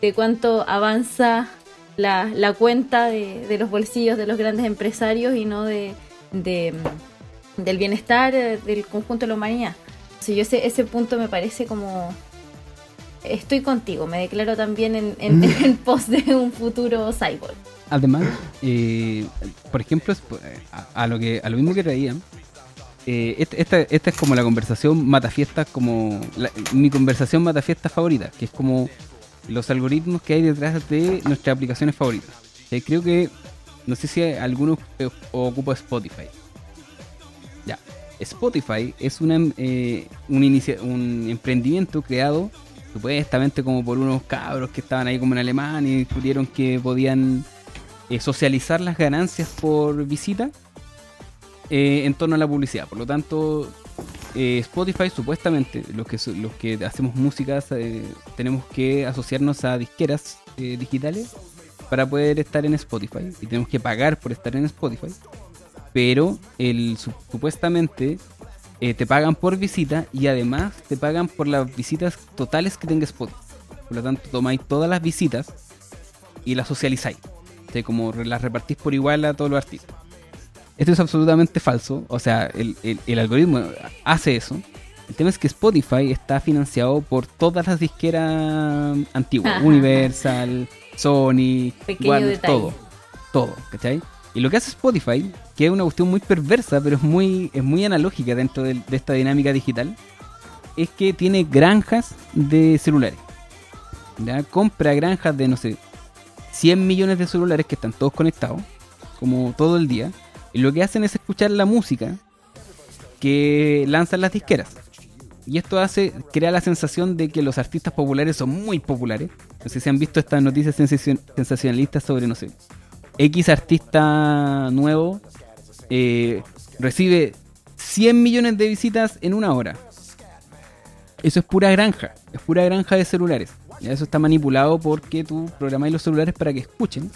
de cuánto avanza la, la cuenta de, de los bolsillos de los grandes empresarios y no de, de, del bienestar del conjunto de la humanidad. Yo ese, ese punto me parece como... Estoy contigo, me declaro también en, en, en (laughs) pos de un futuro cyborg. Además, eh, por ejemplo, es- a, a lo que a lo mismo que traían, eh, este- esta, esta es como la conversación matafiestas, como la- mi conversación matafiestas favorita, que es como los algoritmos que hay detrás de nuestras aplicaciones favoritas. Eh, creo que, no sé si alguno eh, ocupa Spotify. Ya, Spotify es una, eh, un, inicia- un emprendimiento creado supuestamente como por unos cabros que estaban ahí como en Alemania y que podían eh, socializar las ganancias por visita eh, en torno a la publicidad. Por lo tanto, eh, Spotify supuestamente, los que, los que hacemos música, eh, tenemos que asociarnos a disqueras digitales para poder estar en Spotify y tenemos que pagar por estar en Spotify. Pero el, su- supuestamente eh, te pagan por visita y además te pagan por las visitas totales que tenga Spotify. Por lo tanto, tomáis todas las visitas y las socializáis. O sea, como las repartís por igual a todos los artistas. Esto es absolutamente falso. O sea, el, el- el algoritmo hace eso. El tema es que Spotify está financiado por todas las disqueras antiguas. (laughs) Universal, Sony, Pequeño Warner, detalle. todo. Todo, ¿cachai? Y lo que hace Spotify, que es una cuestión muy perversa, pero es muy, es muy analógica dentro de esta dinámica digital, es que tiene granjas de celulares. ¿ya? Compra granjas de, no sé, 100 millones de celulares que están todos conectados, como todo el día. Y lo que hacen es escuchar la música que lanzan las disqueras. Y esto hace, crea la sensación de que los artistas populares son muy populares. No sé si han visto estas noticias sensacion- sensacionalistas sobre, no sé, X artista nuevo eh, recibe 100 millones de visitas en una hora. Eso es pura granja, es pura granja de celulares. Eso está manipulado porque tú programáis los celulares para que escuchen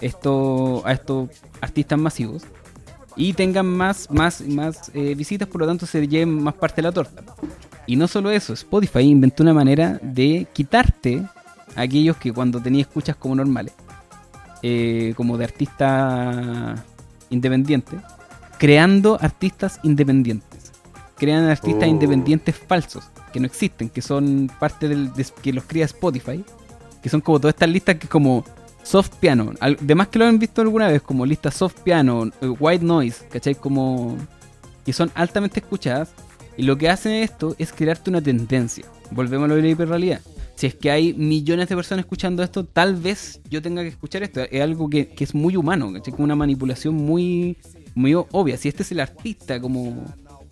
esto, a estos artistas masivos y tengan más, más, más eh, visitas, por lo tanto se lleven más parte de la torta. Y no solo eso, Spotify inventó una manera de quitarte a aquellos que cuando tenías escuchas como normales, eh, como de artista independiente, creando artistas independientes. Crean artistas Oh. independientes falsos, que no existen, que son parte del de- que los crea Spotify, que son como todas estas listas que como soft piano, al- demás que lo han visto alguna vez, como listas soft piano, eh, white noise, ¿cachai? Como que son altamente escuchadas. Y lo que hacen esto es crearte una tendencia. Volvemos a lo de la hiperrealidad. Si es que hay millones de personas escuchando esto, tal vez yo tenga que escuchar esto. Es algo que, es muy humano, ¿cachai? Como una manipulación muy, muy obvia. Si este es el artista, como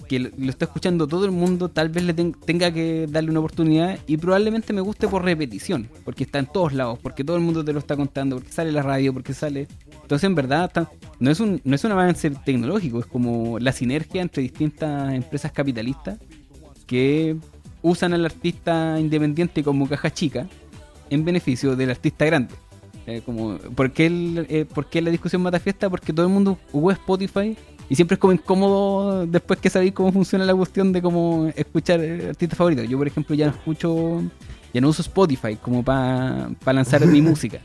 que lo está escuchando todo el mundo, tal vez le ten- tenga que darle una oportunidad y probablemente me guste por repetición, porque está en todos lados, porque todo el mundo te lo está contando, porque sale la radio, porque sale Entonces, en verdad, no, es un, no es un avance tecnológico, es como la sinergia entre distintas empresas capitalistas que usan al artista independiente como caja chica en beneficio del artista grande. Eh, como, ¿por, qué el, eh, ¿Por qué la discusión mata fiesta? Porque todo el mundo usa Spotify y siempre es como incómodo después que sabéis cómo funciona la cuestión de cómo escuchar artistas favoritos. Yo, por ejemplo, ya no escucho, ya no uso Spotify como para lanzar mi (laughs) música.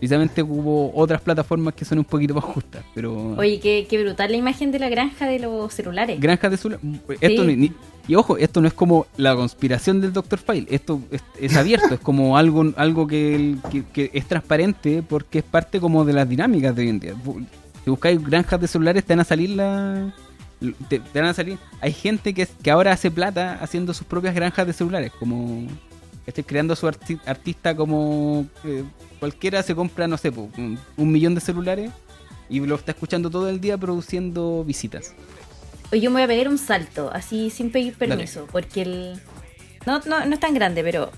Precisamente hubo otras plataformas que son un poquito más justas, pero... Oye, qué, qué brutal la imagen de la granja de los celulares. Granja de celulares. Esto y ojo, esto no es como la conspiración del Dr. File, esto es, abierto, es como algo, algo que, es transparente porque es parte como de las dinámicas de hoy en día. Si buscáis granjas de celulares te van a salir la... Te, van a salir... Hay gente que, que ahora hace plata haciendo sus propias granjas de celulares, como... Estoy creando a su artista como... Eh, cualquiera se compra, no sé, un, millón de celulares y lo está escuchando todo el día produciendo visitas. Oye, yo me voy a pegar un salto, así sin pedir permiso, porque el... No, no, no es tan grande, pero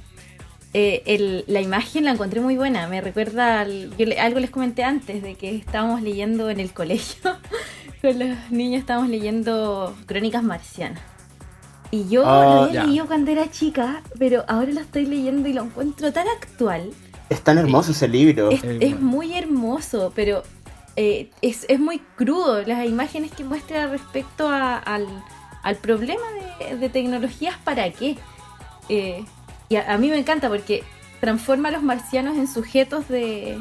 eh, el, la imagen la encontré muy buena. Me recuerda, yo algo les comenté antes de que estábamos leyendo en el (laughs) colegio, con los niños estábamos leyendo Crónicas Marcianas. Y yo ah, lo había leído cuando era chica, pero ahora lo estoy leyendo y lo encuentro tan actual. Es tan hermoso ese libro. Es, muy hermoso, pero eh, es, muy crudo. Las imágenes que muestra respecto al, problema de, tecnologías, ¿para qué? Eh, y a, mí me encanta porque transforma a los marcianos en sujetos de,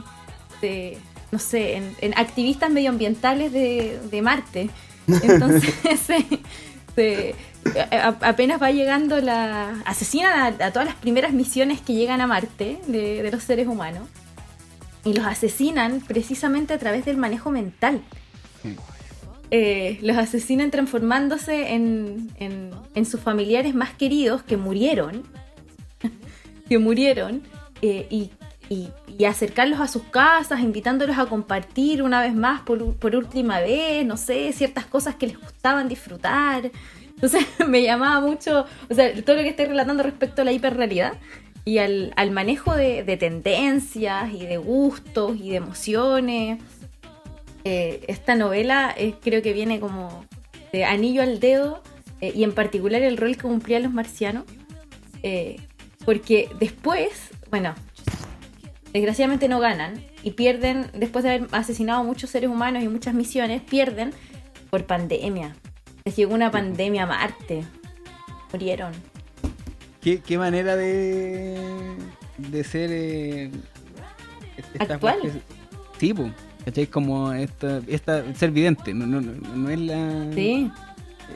no sé, en, activistas medioambientales de, Marte. (laughs) Entonces, (laughs) se, apenas va llegando la... Asesinan a, todas las primeras misiones que llegan a Marte de, los seres humanos. Y los asesinan precisamente a través del manejo mental. Eh, los asesinan transformándose en, en, sus familiares más queridos que murieron. (laughs) que murieron. Eh, y, y, acercarlos a sus casas, invitándolos a compartir una vez más por, por última vez, no sé, ciertas cosas que les gustaban disfrutar. Entonces (laughs) me llamaba mucho, o sea, todo lo que estoy relatando respecto a la hiperrealidad y al, manejo de, tendencias y de gustos y de emociones. Eh, esta novela eh, creo que viene como de anillo al dedo eh, y en particular el rol que cumplían los marcianos. porque después, bueno, desgraciadamente no ganan y pierden, después de haber asesinado a muchos seres humanos y muchas misiones, pierden por pandemia. Les llegó una pandemia a Marte. Murieron. ¿Qué, manera de, de ser eh, actual? sí, pues. ¿Cachai? Como esta, esta, ser vidente, no, no, no es la... Sí.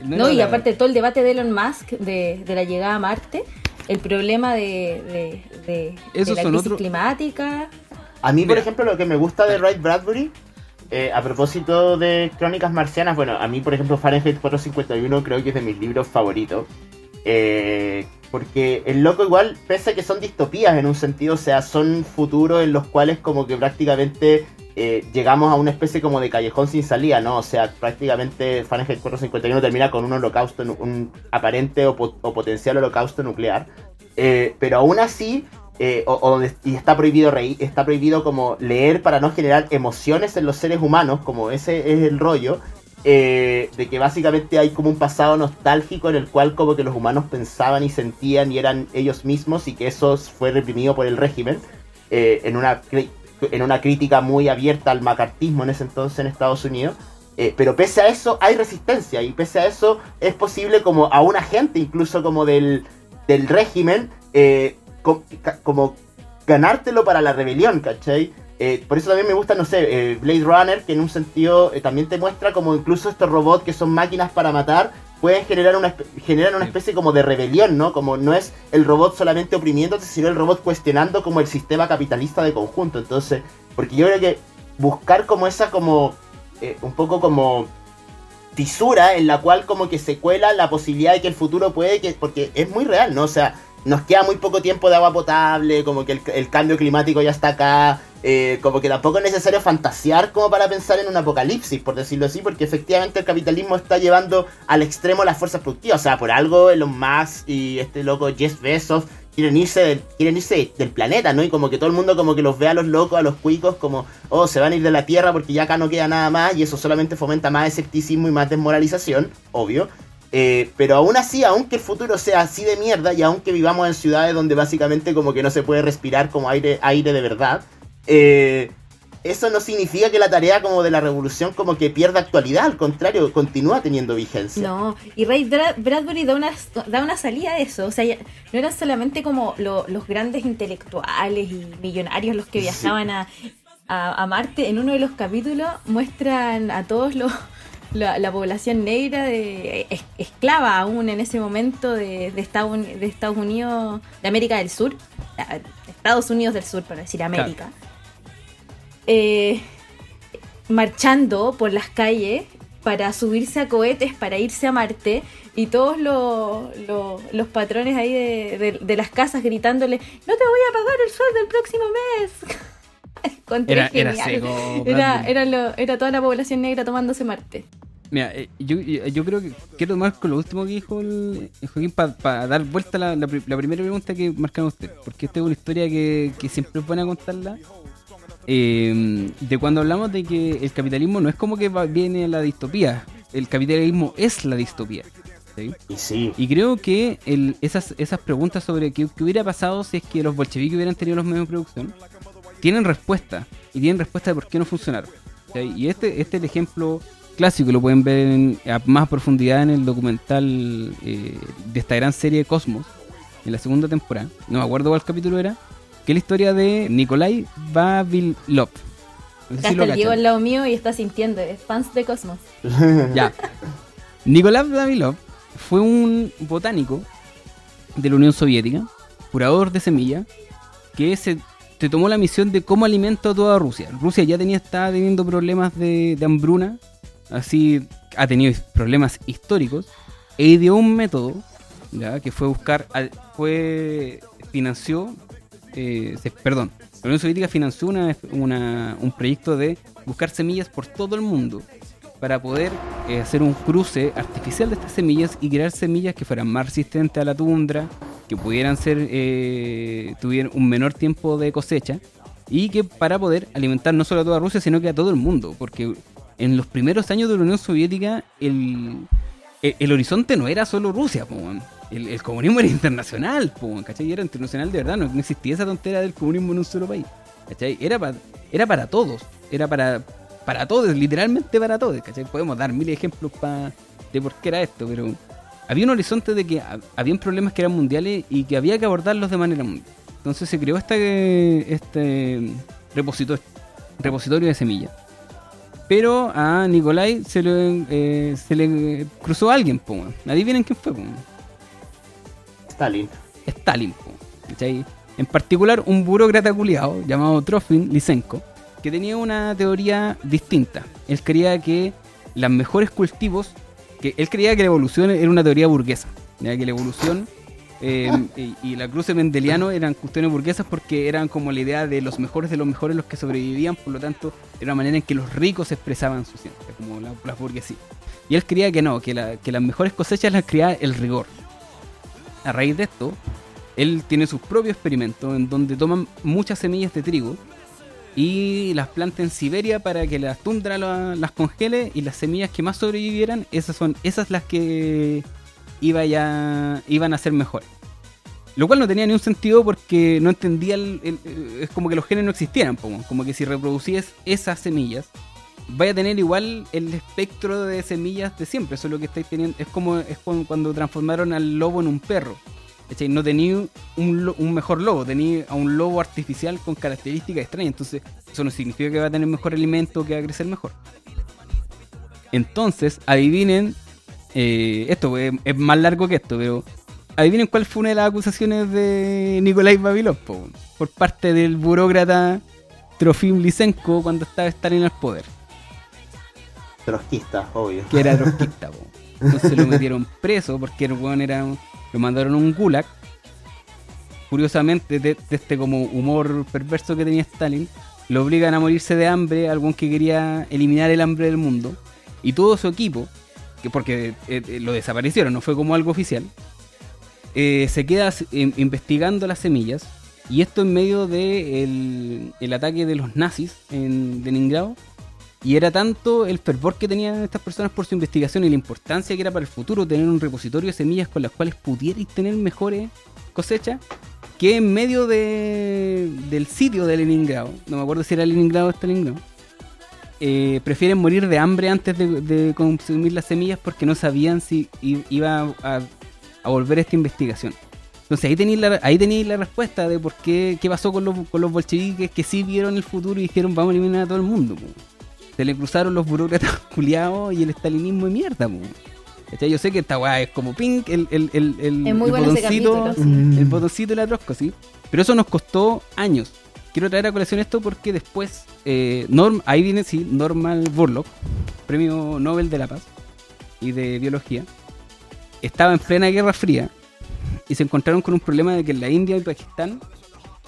No, y aparte todo el debate de Elon Musk de, de la llegada a Marte, el problema de, de, de, la crisis climática. A mí, por ejemplo, lo que me gusta de Wright Bradbury eh, a propósito de Crónicas Marcianas, bueno, a mí, por ejemplo, Fahrenheit 451 creo que es de mis libros favoritos. Eh, porque el loco igual, pese a que son distopías en un sentido, o sea, son futuros en los cuales como que prácticamente eh, llegamos a una especie como de callejón sin salida, ¿no? O sea, prácticamente Fahrenheit 451 termina con un holocausto, un aparente o, o potencial holocausto nuclear. pero aún así, eh, o, y está prohibido reír, está prohibido como leer para no generar emociones en los seres humanos, como ese es el rollo, eh, de que básicamente hay como un pasado nostálgico en el cual como que los humanos pensaban y sentían y eran ellos mismos y que eso fue reprimido por el régimen, eh, en, una, en una crítica muy abierta al macartismo en ese entonces en Estados Unidos. pero pese a eso hay resistencia y pese a eso es posible como a un agente incluso como del, del régimen como ganártelo para la rebelión, ¿cachai? Eh, por eso también me gusta, no sé, eh, Blade Runner, que en un sentido eh, también te muestra como incluso estos robots que son máquinas para matar, pueden generar una, generan una especie como de rebelión, ¿no? Como no es el robot solamente oprimiéndote, sino el robot cuestionando como el sistema capitalista de conjunto. Entonces, porque yo creo que buscar como esa como, un poco como fisura en la cual como que se cuela la posibilidad de que el futuro puede que, porque es muy real, ¿no? O sea, nos queda muy poco tiempo de agua potable, como que el, cambio climático ya está acá, eh, como que tampoco es necesario fantasear como para pensar en un apocalipsis, por decirlo así, porque efectivamente el capitalismo está llevando al extremo las fuerzas productivas, o sea, por algo Elon Musk y este loco Jeff Bezos quieren irse, quieren irse del planeta, ¿no? Y como que todo el mundo como que los ve a los locos, a los cuicos, como, oh, se van a ir de la Tierra porque ya acá no queda nada más y eso solamente fomenta más escepticismo y más desmoralización, obvio. Eh, pero aún así, aunque el futuro sea así de mierda y aunque vivamos en ciudades donde básicamente como que no se puede respirar como aire, aire de verdad, eh, eso no significa que la tarea como de la revolución como que pierda actualidad, al contrario, continúa teniendo vigencia. No, y Ray Bradbury da una, da una salida a eso, o sea, no eran solamente como los grandes intelectuales y millonarios los que viajaban a, a, Marte, en uno de los capítulos muestran a todos los... La, población negra de esclava aún en ese momento de, de, Estados, de Estados Unidos, de América del Sur, Estados Unidos del Sur, para decir América. Eh, marchando por las calles para subirse a cohetes, para irse a Marte, y todos los, patrones ahí de, las casas gritándole, no te voy a pagar el sueldo el próximo mes. (laughs) (laughs) era, era, era, era, toda la población negra tomándose Marte. Mira, eh, yo, creo que quiero tomar con lo último que dijo el, Joaquín para dar vuelta a la, primera pregunta que marcaron usted, porque esta es una historia que, que siempre es buena contarla eh, de cuando hablamos de que el capitalismo no es como que viene a la distopía, el capitalismo es la distopía. Y, creo que esas, esas preguntas sobre qué, hubiera pasado si es que los bolcheviques hubieran tenido los medios de producción, tienen respuesta. Y tienen respuesta de por qué no funcionaron. Y este, este es el ejemplo clásico, lo pueden ver en, a más profundidad en el documental eh, de esta gran serie de Cosmos, en la segunda temporada. No me acuerdo cuál capítulo era, que es la historia de Nikolai Vavilov. No sé Diego al lado mío y está sintiendo, es fans de Cosmos. (laughs) ya. Nikolai Vavilov fue un botánico de la Unión Soviética, curador de semillas, que se tomó la misión de cómo alimenta a toda Rusia. Rusia ya tenía, estaba teniendo problemas de, hambruna, así ha tenido problemas históricos, e ideó un método ¿ya? que fue buscar, fue financió eh, perdón, la Unión Soviética financió una, un proyecto de buscar semillas por todo el mundo para poder eh, hacer un cruce artificial de estas semillas y crear semillas que fueran más resistentes a la tundra, que pudieran ser, eh, tuvieran un menor tiempo de cosecha y que para poder alimentar no solo a toda Rusia, sino que a todo el mundo, porque en los primeros años de la Unión Soviética el, el, horizonte no era solo Rusia, el, comunismo era internacional, ¿cachai? Era internacional de verdad, no, existía esa tontera del comunismo en un solo país, ¿cachai? Era, era para todos, era para, para todos, literalmente para todos, ¿cachai? Podemos dar mil ejemplos de por qué era esto, pero había un horizonte de que habían problemas que eran mundiales y que había que abordarlos de manera mundial. Entonces se creó este, este repositorio, repositorio de semillas. Pero a Nicolai se le, eh, se le cruzó a alguien, po, Adivinen quién fue, po. Stalin. Stalin, En particular, un burócrata culiado llamado Trofim Lysenko, que tenía una teoría distinta. Él creía que los mejores cultivos, que él creía que la evolución era una teoría burguesa, que la evolución eh, (laughs) y, la cruce mendeliano eran cuestiones burguesas porque eran como la idea de los mejores de los mejores los que sobrevivían, por lo tanto, era una manera en que los ricos expresaban su ciencia, como la, las burguesías. Y él creía que no, que, que las mejores cosechas las creaba el rigor, a raíz de esto, él tiene sus propios experimentos en donde toman muchas semillas de trigo y las planta en Siberia para que la tundra las congele y las semillas que más sobrevivieran, esas son esas las que iba ya, iban a ser mejores. Lo cual no tenía ni un sentido porque no entendía, es como que los genes no existieran, como, como que si reproducías esas semillas, vaya a tener igual el espectro de semillas de siempre. Eso es lo que estáis teniendo. Es como, es cuando transformaron al lobo en un perro. No tenía un, un, mejor lobo, tenía a un lobo artificial con características extrañas. Entonces, eso no significa que va a tener mejor alimento que va a crecer mejor. Entonces, adivinen. Eh, esto es, más largo que esto, pero adivinen cuál fue una de las acusaciones de Nikolai Babilov por parte del burócrata Trofim Lysenko cuando estaba Stalin al poder. Trotskista, obvio. Que era trotskista, po. Entonces lo metieron preso porque el weón. Lo mandaron a un gulag. Curiosamente, de, este como humor perverso que tenía Stalin, lo obligan a morirse de hambre, algún que quería eliminar el hambre del mundo. Y todo su equipo, que porque eh, eh, lo desaparecieron, no fue como algo oficial, eh, se queda eh, investigando las semillas. Y esto en medio del de el ataque de los nazis en Leningrado. Y era tanto el fervor que tenían estas personas por su investigación y la importancia que era para el futuro tener un repositorio de semillas con las cuales pudierais tener mejores cosechas, que en medio de, del sitio de Leningrado, no me acuerdo si era Leningrado o Stalingrado, eh, prefieren morir de hambre antes de, consumir las semillas porque no sabían si iba a, volver esta investigación. Entonces ahí tenéis la, ahí tenéis la respuesta de por qué, qué pasó con los, con los bolcheviques que sí vieron el futuro y dijeron vamos a eliminar a todo el mundo. Se le cruzaron los burócratas (laughs) culiados y el estalinismo de mierda. Yo sé que esta weá es como pink, el, el, el, el, el botoncito, el botoncito de la trosco, sí. Pero eso nos costó años. Quiero traer a colección esto porque después, eh, Norm, ahí viene, sí, Norman Burlock, premio Nobel de la Paz y de Biología, estaba en plena Guerra Fría y se encontraron con un problema de que en la India y Pakistán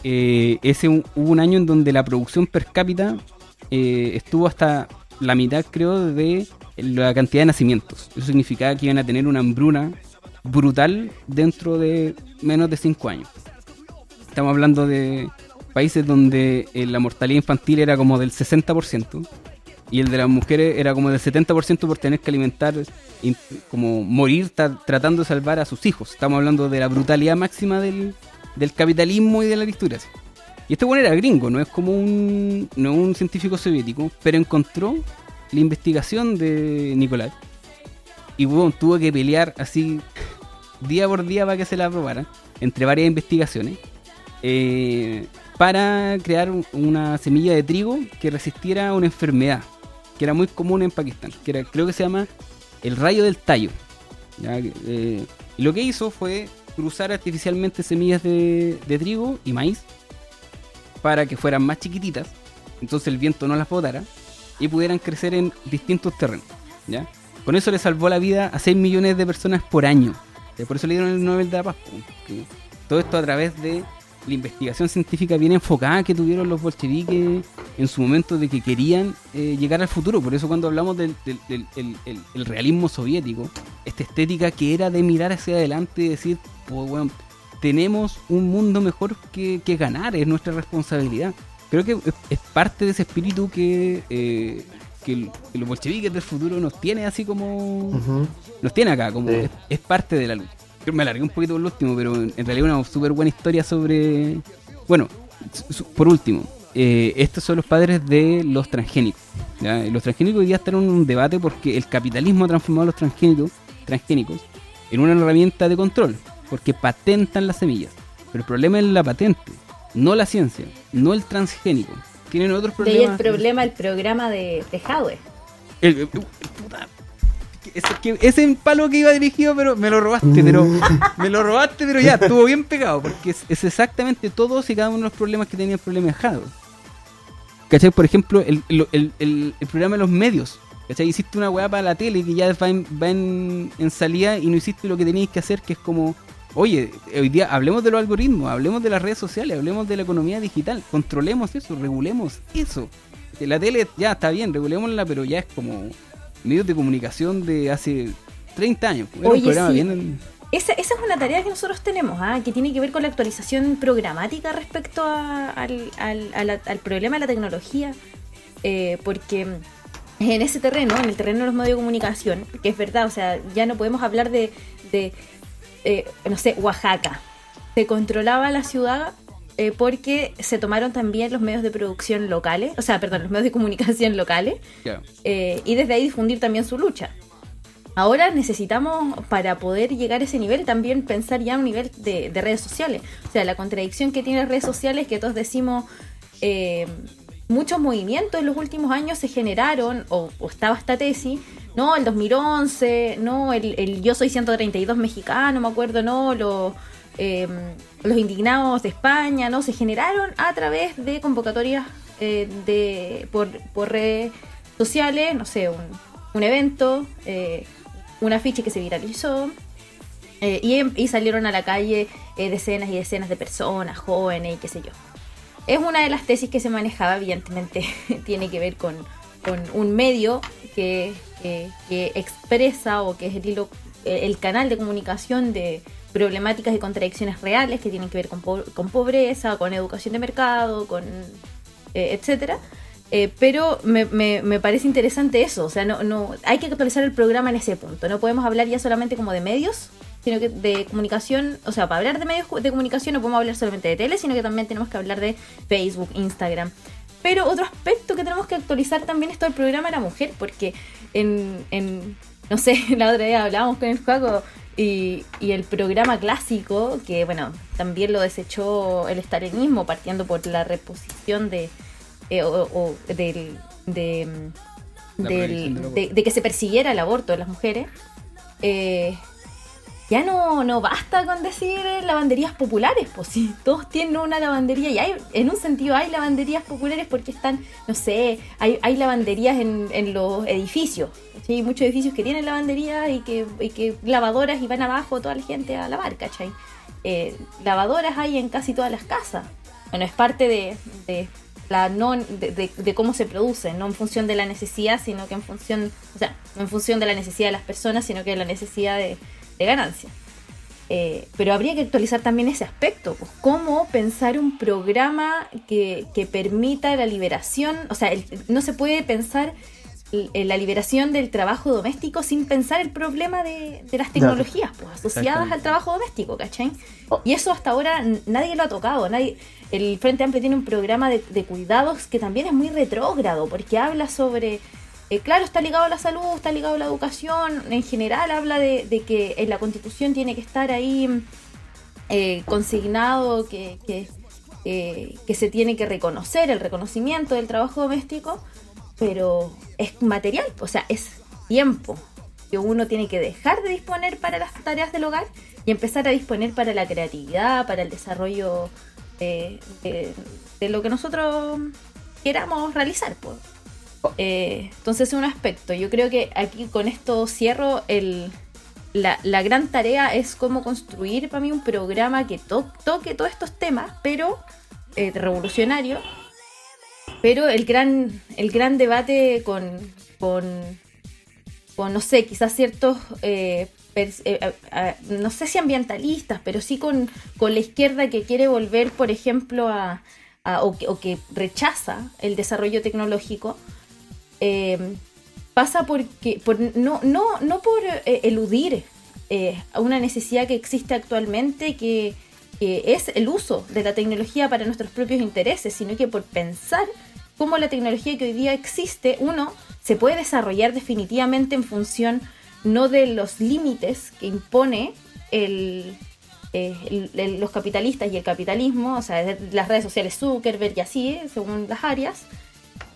eh, ese hubo un año en donde la producción per cápita eh, estuvo hasta la mitad, creo, de la cantidad de nacimientos. Eso significaba que iban a tener una hambruna brutal dentro de menos de 5 años. Estamos hablando de países donde eh, la mortalidad infantil era como del 60% y el de las mujeres era como del 70% por tener que alimentar, como morir tratando de salvar a sus hijos. Estamos hablando de la brutalidad máxima del, capitalismo y de la aristocracia. Y este bueno era gringo, no es como un, no un científico soviético, pero encontró la investigación de Nicolás y bueno, tuvo que pelear así día por día para que se la aprobara entre varias investigaciones. Eh, para crear una semilla de trigo que resistiera a una enfermedad que era muy común en Pakistán, que era, creo que se llama el rayo del tallo. Eh, y lo que hizo fue cruzar artificialmente semillas de, trigo y maíz para que fueran más chiquititas, entonces el viento no las botara y pudieran crecer en distintos terrenos. ¿ya? Con eso le salvó la vida a 6 millones de personas por año. Por eso le dieron el Nobel de la Paz. Todo esto a través de la investigación científica bien enfocada que tuvieron los bolcheviques en su momento de que querían eh, llegar al futuro. Por eso cuando hablamos del, realismo soviético, esta estética que era de mirar hacia adelante y decir, pues bueno, tenemos un mundo mejor que, ganar, es nuestra responsabilidad. Creo que es, parte de ese espíritu que, eh, que, los bolcheviques del futuro nos tiene así como... Nos tiene acá, como es parte de la lucha me alargué un poquito por el último, pero en realidad una súper buena historia sobre... Bueno, por último, eh, estos son los padres de los transgénicos. Los transgénicos hoy día están en un debate porque el capitalismo ha transformado a los transgénicos, transgénicos en una herramienta de control, porque patentan las semillas. Pero el problema es la patente, no la ciencia, no el transgénico. Tienen otros problemas. De ahí el problema, el programa de, de El, ese, ese palo que iba dirigido, pero me lo robaste, pero (laughs) me lo robaste, pero ya, estuvo bien pegado, porque es, exactamente todos y cada uno de los problemas que tenía el problema de Jado. ¿Cachai? Por ejemplo, el, programa de los medios. ¿Cachai? Hiciste una weá para la tele que ya va, en, salida y no hiciste lo que tenías que hacer, que es como, oye, hoy día hablemos de los algoritmos, hablemos de las redes sociales, hablemos de la economía digital, controlemos eso, regulemos eso. La tele ya está bien, regulémosla, pero ya es como medios de comunicación de hace 30 años. esa, es una tarea que nosotros tenemos, ¿ah? que tiene que ver con la actualización programática respecto al, problema de la tecnología, eh, porque en ese terreno, en el terreno de los medios de comunicación, que es verdad, o sea, ya no podemos hablar de, eh, no sé, Oaxaca. Se controlaba la ciudad eh, porque se tomaron también los medios de producción locales, o sea, perdón, los medios de comunicación locales, eh, y desde ahí difundir también su lucha. Ahora necesitamos, para poder llegar a ese nivel, también pensar ya a un nivel de, redes sociales. O sea, la contradicción que tienen las redes sociales, que todos decimos, eh, muchos movimientos en los últimos años se generaron, o, estaba esta tesis, no, el 2011, no, el, el Yo Soy 132 mexicano, me acuerdo, no, lo Em, los indignados de España, ¿no? Se generaron a través de convocatorias eh, de, por, redes sociales, no sé, un, evento, eh, un afiche que se viralizó. Eh, y, y, salieron a la calle decenas y decenas de personas, jóvenes y qué sé yo. Es una de las tesis que se manejaba, evidentemente (laughs) tiene que ver con, con un medio que, que, expresa o que es el, hilo, el canal de comunicación de, problemáticas y contradicciones reales que tienen que ver con, pobreza, con educación de mercado, con eh, etcétera. Eh, pero me, me, parece interesante eso, o sea, no, no, hay que actualizar el programa en ese punto. No podemos hablar ya solamente como de medios, sino que de comunicación, o sea, para hablar de medios de comunicación no podemos hablar solamente de tele, sino que también tenemos que hablar de Facebook, Instagram. Pero otro aspecto que tenemos que actualizar también es todo el programa de la mujer, porque en, en no sé, (laughs) la otra vez hablábamos con el juego y, y, el programa clásico, que bueno, también lo desechó el estalinismo partiendo por la reposición de, eh, o, del, de, de, que se persiguiera el aborto de las mujeres, eh, ya no, no basta con decir lavanderías populares, pues si todos tienen una lavandería y hay, en un sentido hay lavanderías populares porque están, no sé, hay, hay lavanderías en, en los edificios, hay muchos edificios que tienen lavanderías y que, y que lavadoras y van abajo toda la gente a lavar, ¿cachai? Eh, lavadoras hay en casi todas las casas. Bueno, es parte de la no de, cómo se produce, no en función de la necesidad, sino que en función, o sea, no en función de la necesidad de las personas, sino que de la necesidad de, ganancia. Eh, pero habría que actualizar también ese aspecto, pues, cómo pensar un programa que, que permita la liberación, o sea, no se puede pensar la liberación del trabajo doméstico sin pensar el problema de, las tecnologías pues, asociadas al trabajo doméstico, ¿cachai? Oh. Y eso hasta ahora nadie lo ha tocado, nadie... El Frente Amplio tiene un programa de, cuidados que también es muy retrógrado, porque habla sobre... Eh, claro, está ligado a la salud, está ligado a la educación, en general habla de, que en la constitución tiene que estar ahí eh, consignado que, que, que se tiene que reconocer el reconocimiento del trabajo doméstico, pero es material, o sea, es tiempo que uno tiene que dejar de disponer para las tareas del hogar y empezar a disponer para la creatividad, para el desarrollo de, lo que nosotros queramos realizar. Pues. Entonces es un aspecto. Yo creo que aquí con esto cierro el, la, la, gran tarea es cómo construir para mí un programa que toque todos estos temas, pero eh, revolucionario, pero el gran, el gran debate con, con, no sé, quizás ciertos, eh, eh, no sé si ambientalistas, pero sí con, con, la izquierda que quiere volver, por ejemplo, a, o, que, rechaza el desarrollo tecnológico, eh, pasa porque, por, no, no, no por eludir a una necesidad que existe actualmente que, que es el uso de la tecnología para nuestros propios intereses, sino que por pensar cómo la tecnología que hoy día existe, uno, se puede desarrollar definitivamente en función no de los límites que impone eh, los capitalistas y el capitalismo, o sea, las redes sociales Zuckerberg y así, según las áreas,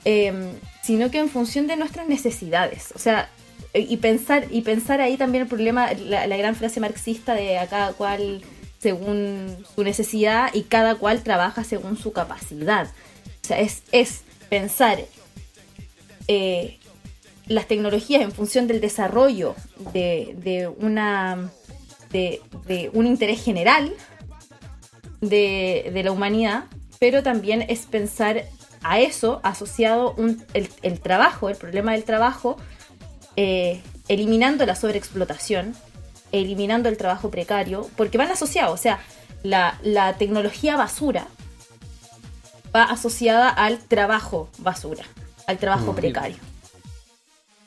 em, sino que en función de nuestras necesidades. O sea, y pensar, y pensar ahí también el problema, la, gran frase marxista de a cada cual según su necesidad y cada cual trabaja según su capacidad. O sea, es, es pensar eh, las tecnologías en función del desarrollo de, una de, un interés general de, la humanidad, pero también es pensar a eso asociado el, trabajo, el problema del trabajo, eh, eliminando la sobreexplotación, eliminando el trabajo precario, porque van asociados, o sea, la, la tecnología basura va asociada al trabajo basura, al trabajo precario.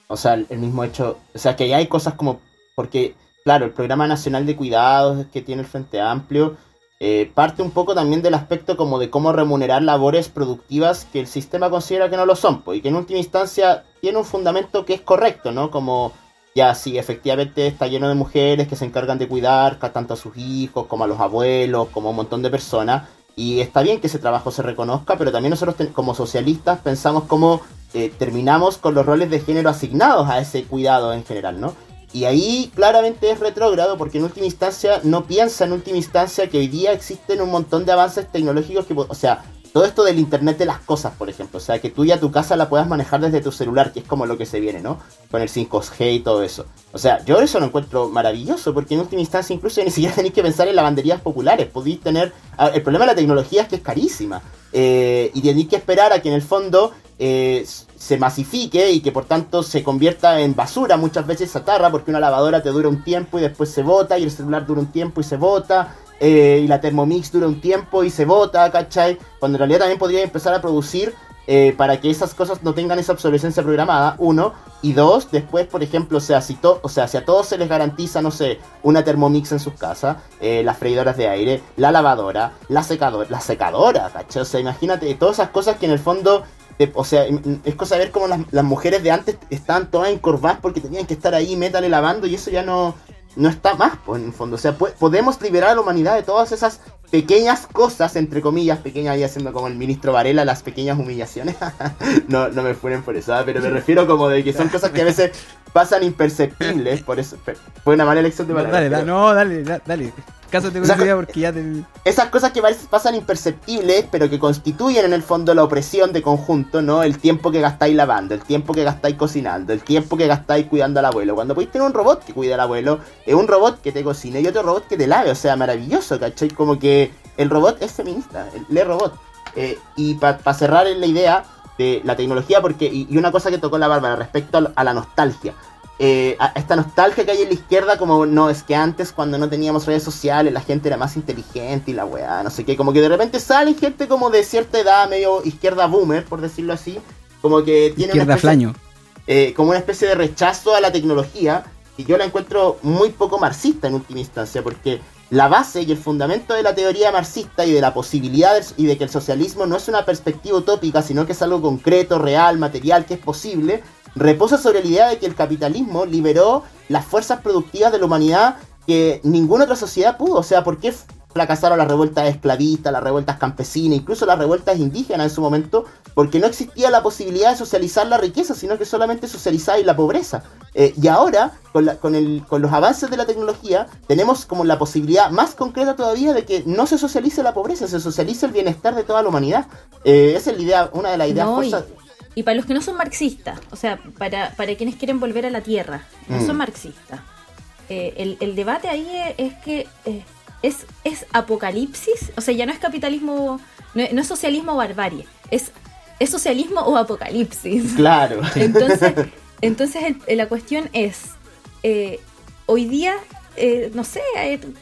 O sea, el mismo hecho, o sea, que hay cosas como, porque, claro, el Programa Nacional de Cuidados que tiene el Frente Amplio eh, parte un poco también del aspecto como de cómo remunerar labores productivas que el sistema considera que no lo son, pues, y que en última instancia tiene un fundamento que es correcto, ¿no? Como ya sí, efectivamente está lleno de mujeres que se encargan de cuidar tanto a sus hijos como a los abuelos, como a un montón de personas, y está bien que ese trabajo se reconozca, pero también nosotros como socialistas pensamos cómo eh, terminamos con los roles de género asignados a ese cuidado en general, ¿no? Y ahí claramente es retrógrado porque en última instancia no piensa en última instancia que hoy día existen un montón de avances tecnológicos que, o sea, todo esto del Internet de las cosas, por ejemplo, o sea, que tú ya tu casa la puedas manejar desde tu celular, que es como lo que se viene, ¿no? Con el 5G y todo eso. O sea, yo eso lo encuentro maravilloso, porque en última instancia incluso ni siquiera tenéis que pensar en lavanderías populares. Podéis tener... El problema de la tecnología es que es carísima. Eh, y tenéis que esperar a que en el fondo eh, se masifique y que por tanto se convierta en basura muchas veces chatarra, porque una lavadora te dura un tiempo y después se bota, y el celular dura un tiempo y se bota, eh, y la Thermomix dura un tiempo y se bota, ¿cachai? Cuando en realidad también podría empezar a producir eh, para que esas cosas no tengan esa obsolescencia programada, uno, y dos, después, por ejemplo, o sea, si o sea, si a todos se les garantiza, no sé, una Thermomix en sus casas, eh, las freidoras de aire, la lavadora, la secadora, la secadora, ¿cachai? O sea, imagínate, todas esas cosas que en el fondo o sea, es cosa de ver cómo las, las, mujeres de antes estaban todas encorvadas porque tenían que estar ahí, métale lavando, y eso ya no, no está más, pues, en el fondo. O sea, podemos liberar a la humanidad de todas esas pequeñas cosas, entre comillas, pequeñas, y haciendo como el ministro Varela, las pequeñas humillaciones. (laughs) no, no me fueren por eso, ¿ah? pero me refiero como de que son cosas que a veces pasan imperceptibles, por eso. Fue una mala elección de palabras. Dale, no, dale, dale. Caso te porque ya te... Esas cosas que pasan imperceptibles, pero que constituyen en el fondo la opresión de conjunto, ¿no? El tiempo que gastáis lavando, el tiempo que gastáis cocinando, el tiempo que gastáis cuidando al abuelo. Cuando podéis tener un robot que cuida al abuelo, es un robot que te cocine y otro robot que te lave, o sea, maravilloso, ¿cachai? Como que el robot es feminista, el, robot. Eh, y para cerrar en la idea de la tecnología, porque, y, una cosa que tocó la Bárbara respecto a la nostalgia. Eh, esta nostalgia que hay en la izquierda, como no, es que antes cuando no teníamos redes sociales la gente era más inteligente y la weá, no sé qué, como que de repente sale gente como de cierta edad, medio izquierda boomer, por decirlo así, como que tiene izquierda flaño. Eh, como una especie de rechazo a la tecnología, y yo la encuentro muy poco marxista en última instancia, porque la base y el fundamento de la teoría marxista y de la posibilidad y de que el socialismo no es una perspectiva utópica, sino que es algo concreto, real, material, que es posible, reposa sobre la idea de que el capitalismo liberó las fuerzas productivas de la humanidad que ninguna otra sociedad pudo. O sea, ¿por qué fracasaron las revueltas esclavistas, las revueltas campesinas, incluso las revueltas indígenas en su momento? Porque no existía la posibilidad de socializar la riqueza, sino que solamente socializaba la pobreza. Eh, y ahora, con, con, el, con, los avances de la tecnología, tenemos como la posibilidad más concreta todavía de que no se socialice la pobreza, se socialice el bienestar de toda la humanidad. Eh, esa es la idea, una de las ideas y para los que no son marxistas, o sea, para, para quienes quieren volver a la tierra, no son mm. marxistas. Eh, el, debate ahí es, que eh, es, es apocalipsis, o sea, ya no es capitalismo, no, es socialismo barbarie, es, es socialismo o apocalipsis. Claro. Entonces, entonces la cuestión es, eh, hoy día, no sé,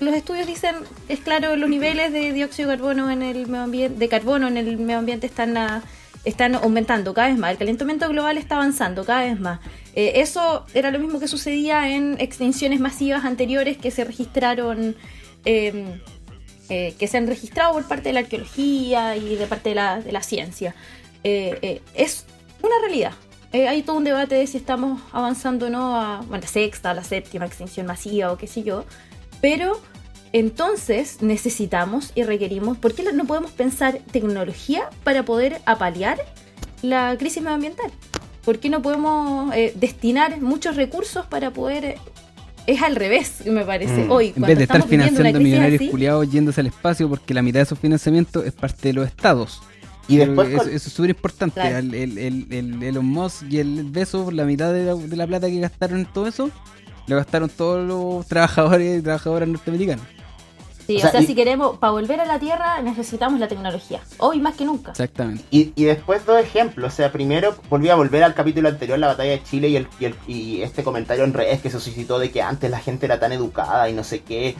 los estudios dicen, es claro, los niveles de dióxido de carbono en el medio ambiente, de carbono en el medio ambiente están a están aumentando cada vez más, el calentamiento global está avanzando cada vez más. Eh, eso era lo mismo que sucedía en extinciones masivas anteriores que se registraron, em, eh, que se han registrado por parte de la arqueología y de parte de la, de la ciencia. Eh, es una realidad. hay todo un debate de si estamos avanzando o no a bueno, la sexta, la séptima extinción masiva o qué sé yo, pero entonces necesitamos y requerimos, ¿por qué no podemos pensar tecnología para poder apalear la crisis medioambiental? ¿Por qué no podemos eh, destinar muchos recursos para poder... Eh, es al revés, me parece, mm. hoy. En vez de estar financiando millonarios culiados yéndose al espacio porque la mitad de esos financiamientos es parte de los estados. Y después eso, es súper importante. El, el, el, Elon Musk y el Beso, la mitad de la, de la plata que gastaron en todo eso, lo gastaron todos los trabajadores y trabajadoras norteamericanos. Sí, o sea, si queremos, para volver a la Tierra necesitamos la tecnología, hoy más que nunca. Exactamente. Y, y después dos ejemplos, o sea, primero volví a volver al capítulo anterior, la batalla de Chile y, el, y, el, y este comentario en redes que se suscitó de que antes la gente era tan educada y no sé qué.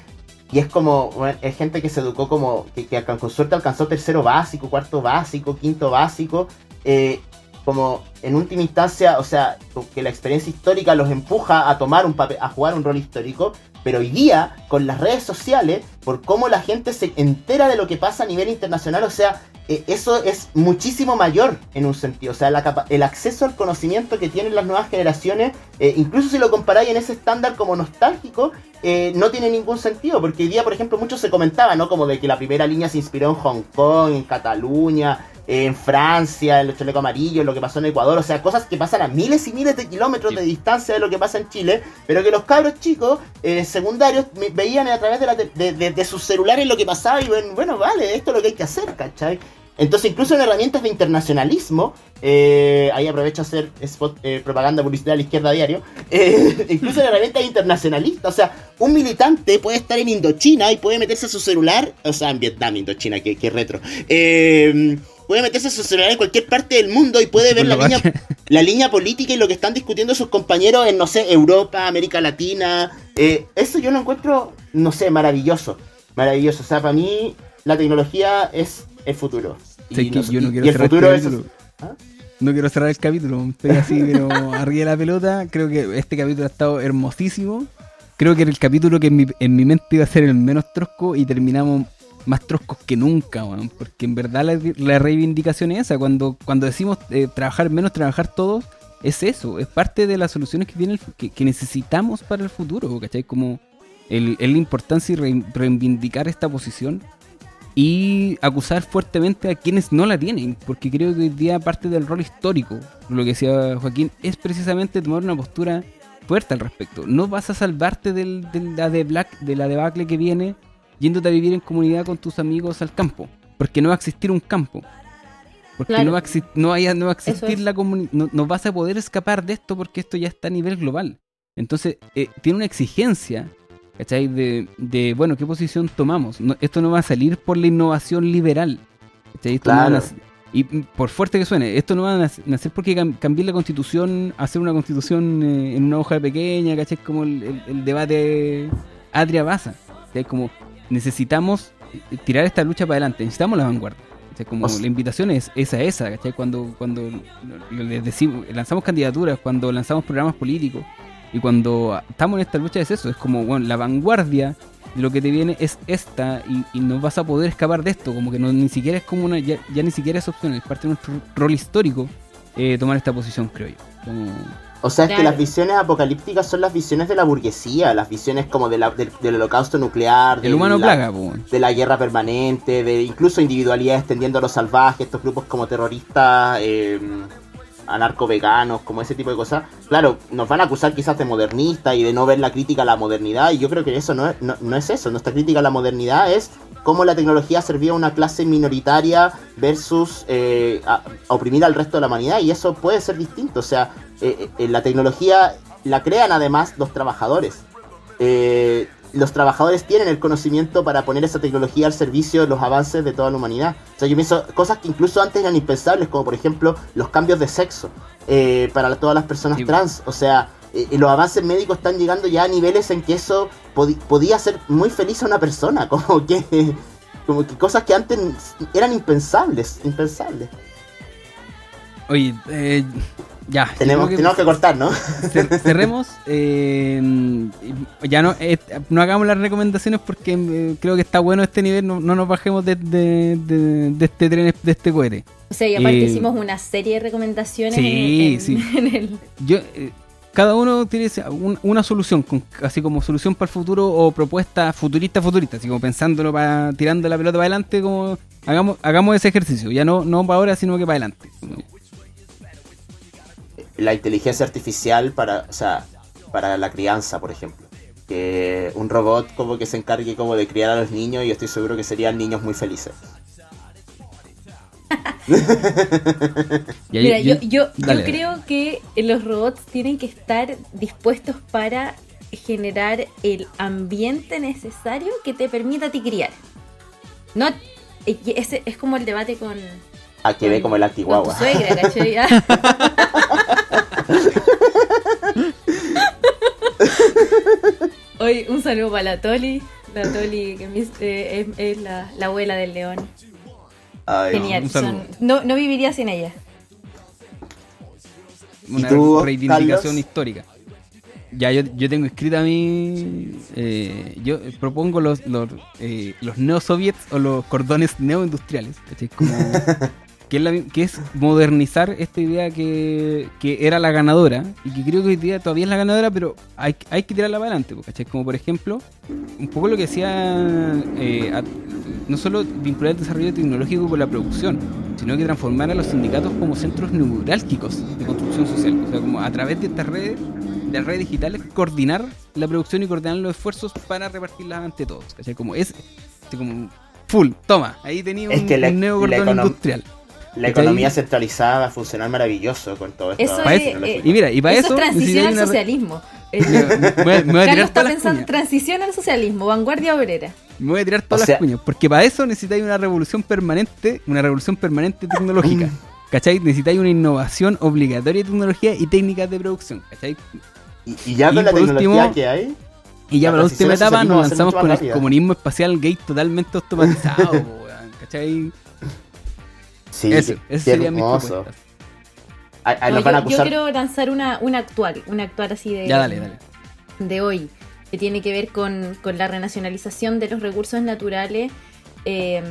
Y es como, es gente que se educó como, que, que con suerte alcanzó tercero básico, cuarto básico, quinto básico. Eh, como en última instancia, o sea, que la experiencia histórica los empuja a tomar un papel, a jugar un rol histórico, pero hoy día, con las redes sociales, por cómo la gente se entera de lo que pasa a nivel internacional, o sea, eh, eso es muchísimo mayor en un sentido. O sea, el acceso al conocimiento que tienen las nuevas generaciones, eh, incluso si lo comparáis en ese estándar como nostálgico, eh, no tiene ningún sentido. Porque hoy día, por ejemplo, mucho se comentaba, ¿no? Como de que la primera línea se inspiró en Hong Kong, en Cataluña, en Francia, en el chaleco amarillo, en lo que pasó en Ecuador, o sea, cosas que pasan a miles y miles de kilómetros de distancia de lo que pasa en Chile, pero que los cabros chicos eh, secundarios veían a través de, de, sus celulares lo que pasaba y bueno, bueno, vale, esto es lo que hay que hacer, ¿cachai? Entonces, incluso en herramientas de internacionalismo, eh, ahí aprovecho a hacer spot, eh, propaganda publicidad a la izquierda a diario, (laughs) eh, incluso en herramientas internacionalistas, o sea, un militante puede estar en Indochina y puede meterse a su celular, o sea, en Vietnam, Indochina, que, que retro, eh, puede meterse a su celular en cualquier parte del mundo y puede (laughs) ver la línea, la línea política y lo que están discutiendo sus compañeros en, no sé, Europa, América Latina. Eh, eso yo lo encuentro, no sé, maravilloso. Maravilloso. O sea, para mí la tecnología es el futuro. Y, no- yo no quiero y el cerrar futuro el es... capítulo. ¿Ah? No quiero cerrar el capítulo, estoy así, pero (laughs) arriba de la pelota. Creo que este capítulo ha estado hermosísimo. Creo que era el capítulo que en mi, en mi mente iba a ser el menos trosco y terminamos más troscos que nunca. Porque en verdad la, reivindicación es esa. Cuando, cuando decimos eh, trabajar menos, trabajar todos, es eso. Es parte de las soluciones que, tiene el que, necesitamos para el futuro, ¿cachai? Como el, el importancia y reivindicar esta posición y acusar fuertemente a quienes no la tienen, porque creo que hoy día parte del rol histórico, lo que decía Joaquín, es precisamente tomar una postura fuerte al respecto. No vas a salvarte del, de la de Black, de la debacle que viene yéndote a vivir en comunidad con tus amigos al campo, porque no va a existir un campo. Porque Claro. no va a, no, haya- no va a existir es. la comunidad, no, no vas a poder escapar de esto porque esto ya está a nivel global. Entonces, eh, tiene una exigencia ¿Cachai? De, de, bueno, ¿qué posición tomamos? No- esto no va a salir por la innovación liberal. ¿cachai? Claro. y por fuerte que suene, esto no va a nac- nacer porque cam- cambiar la constitución, hacer una constitución eh, en una hoja pequeña, ¿cachai? Como el, el- el debate Adria Baza. ¿cachai? Como necesitamos eh, tirar esta lucha para adelante, necesitamos la vanguardia. Como O sea- la invitación es esa, esa, ¿cachai? Cuando, cuando les decimos, lanzamos candidaturas, cuando lanzamos programas políticos, y cuando estamos en esta lucha es eso, es como, bueno, la vanguardia de lo que te viene es esta y, y no vas a poder escapar de esto, como que no, ni siquiera es como una, ya, ya ni siquiera es opción, es parte de nuestro rol histórico eh, tomar esta posición, creo yo. Como- O sea, es que las visiones apocalípticas son las visiones de la burguesía, las visiones como de la- del, del holocausto nuclear, el de humano la, plaga, de la guerra permanente, de incluso individualidades tendiendo a lo salvaje, estos grupos como terroristas, eh, anarco-veganos, como ese tipo de cosas. Claro, nos van a acusar quizás de modernistas y de no ver la crítica a la modernidad, y yo creo que eso no es, no, no es eso. Nuestra crítica a la modernidad es cómo la tecnología servía a una clase minoritaria versus eh, a- a oprimir al resto de la humanidad, y eso puede ser distinto. O sea, eh, eh, la tecnología la crean además los trabajadores. Eh, los trabajadores tienen el conocimiento para poner esa tecnología al servicio de los avances de toda la humanidad. O sea, yo pienso cosas que incluso antes eran impensables, como por ejemplo los cambios de sexo eh, para todas las personas Sí. trans. O sea, eh, los avances médicos están llegando ya a niveles en que eso podía hacer muy feliz a una persona, (laughs) como que, como que cosas que antes eran impensables, impensables. Oye, eh, ya. Tenemos, que cortar, ¿no? cer- (laughs) cerremos. eh, ya no, eh, no hagamos las recomendaciones porque eh, creo que está bueno este nivel. No, no nos bajemos de, de- de- de este tren, de este cohete. O sea, y aparte Eh, hicimos una serie de recomendaciones sí, en, en- sí. (laughs) en el... Yo, eh, cada uno tiene un- una solución, con- así como solución para el futuro o propuesta futurista, futurista, así como pensándolo para tirando la pelota para adelante, como hagamos, hagamos ese ejercicio, ya no, no para ahora, sino que para adelante. La inteligencia artificial para, o sea, para la crianza, por ejemplo. Que un robot como que se encargue como de criar a los niños y yo estoy seguro que serían niños muy felices. (laughs) Mira, yo, yo, creo que los robots tienen que estar dispuestos para generar el ambiente necesario que te permita a ti criar. No, ese es como el debate con, A que ve como el con tu antiguagua. suegra, ¿cachai? (laughs) (laughs) (laughs) Hoy un saludo para la Toli. La Toli que eh, es, es la, la abuela del león. Ay, Genial. un saludo. son- no, no viviría sin ella. una tú, reivindicación Carlos? histórica. Ya yo, yo tengo escrita mi... eh, yo propongo los, los, eh, los neosoviets o los cordones neoindustriales. Como, (laughs) que, es la mi- que es modernizar esta idea que, que era la ganadora y que creo que hoy día todavía es la ganadora, pero hay, hay que tirarla para adelante. pues, ¿cachai? Como por ejemplo, un poco lo que decía, eh, a- no solo vincular el desarrollo tecnológico con la producción, sino que transformar a los sindicatos como centros neurálgicos de construcción social. O sea, como a través de estas redes, de las redes digitales, coordinar la producción y coordinar los esfuerzos para repartirlas ante todos. ¿cachai? Como es como full, toma, ahí tenía un, Es que la- un nuevo la cordón econom- industrial. La economía centralizada va a funcionar maravilloso con todo esto. Eso es, eh, Y mira, y para eso eso, es transición al socialismo. Me voy a- me voy a Carlos está pensando cuñas. transición al socialismo, vanguardia obrera. Me voy a tirar todas O sea- las cuñas. Porque para eso necesitáis una revolución permanente, una revolución permanente tecnológica. (laughs) ¿Cachai? Necesitáis una innovación obligatoria de tecnología y técnicas de producción. ¿Cachai? Y, y ya Y con la tecnología último- que hay, Y ya para la última etapa nos lanzamos con el comunismo espacial gay totalmente automatizado, (laughs) ¿cachai? Sí, eso qué sería mi hermoso. propuesta. Ahí- ahí No, nos van a yo, yo acusar. quiero lanzar una, una actual, una actual así de, Ya, dale, dale. de hoy, que tiene que ver con, con la renacionalización de los recursos naturales eh,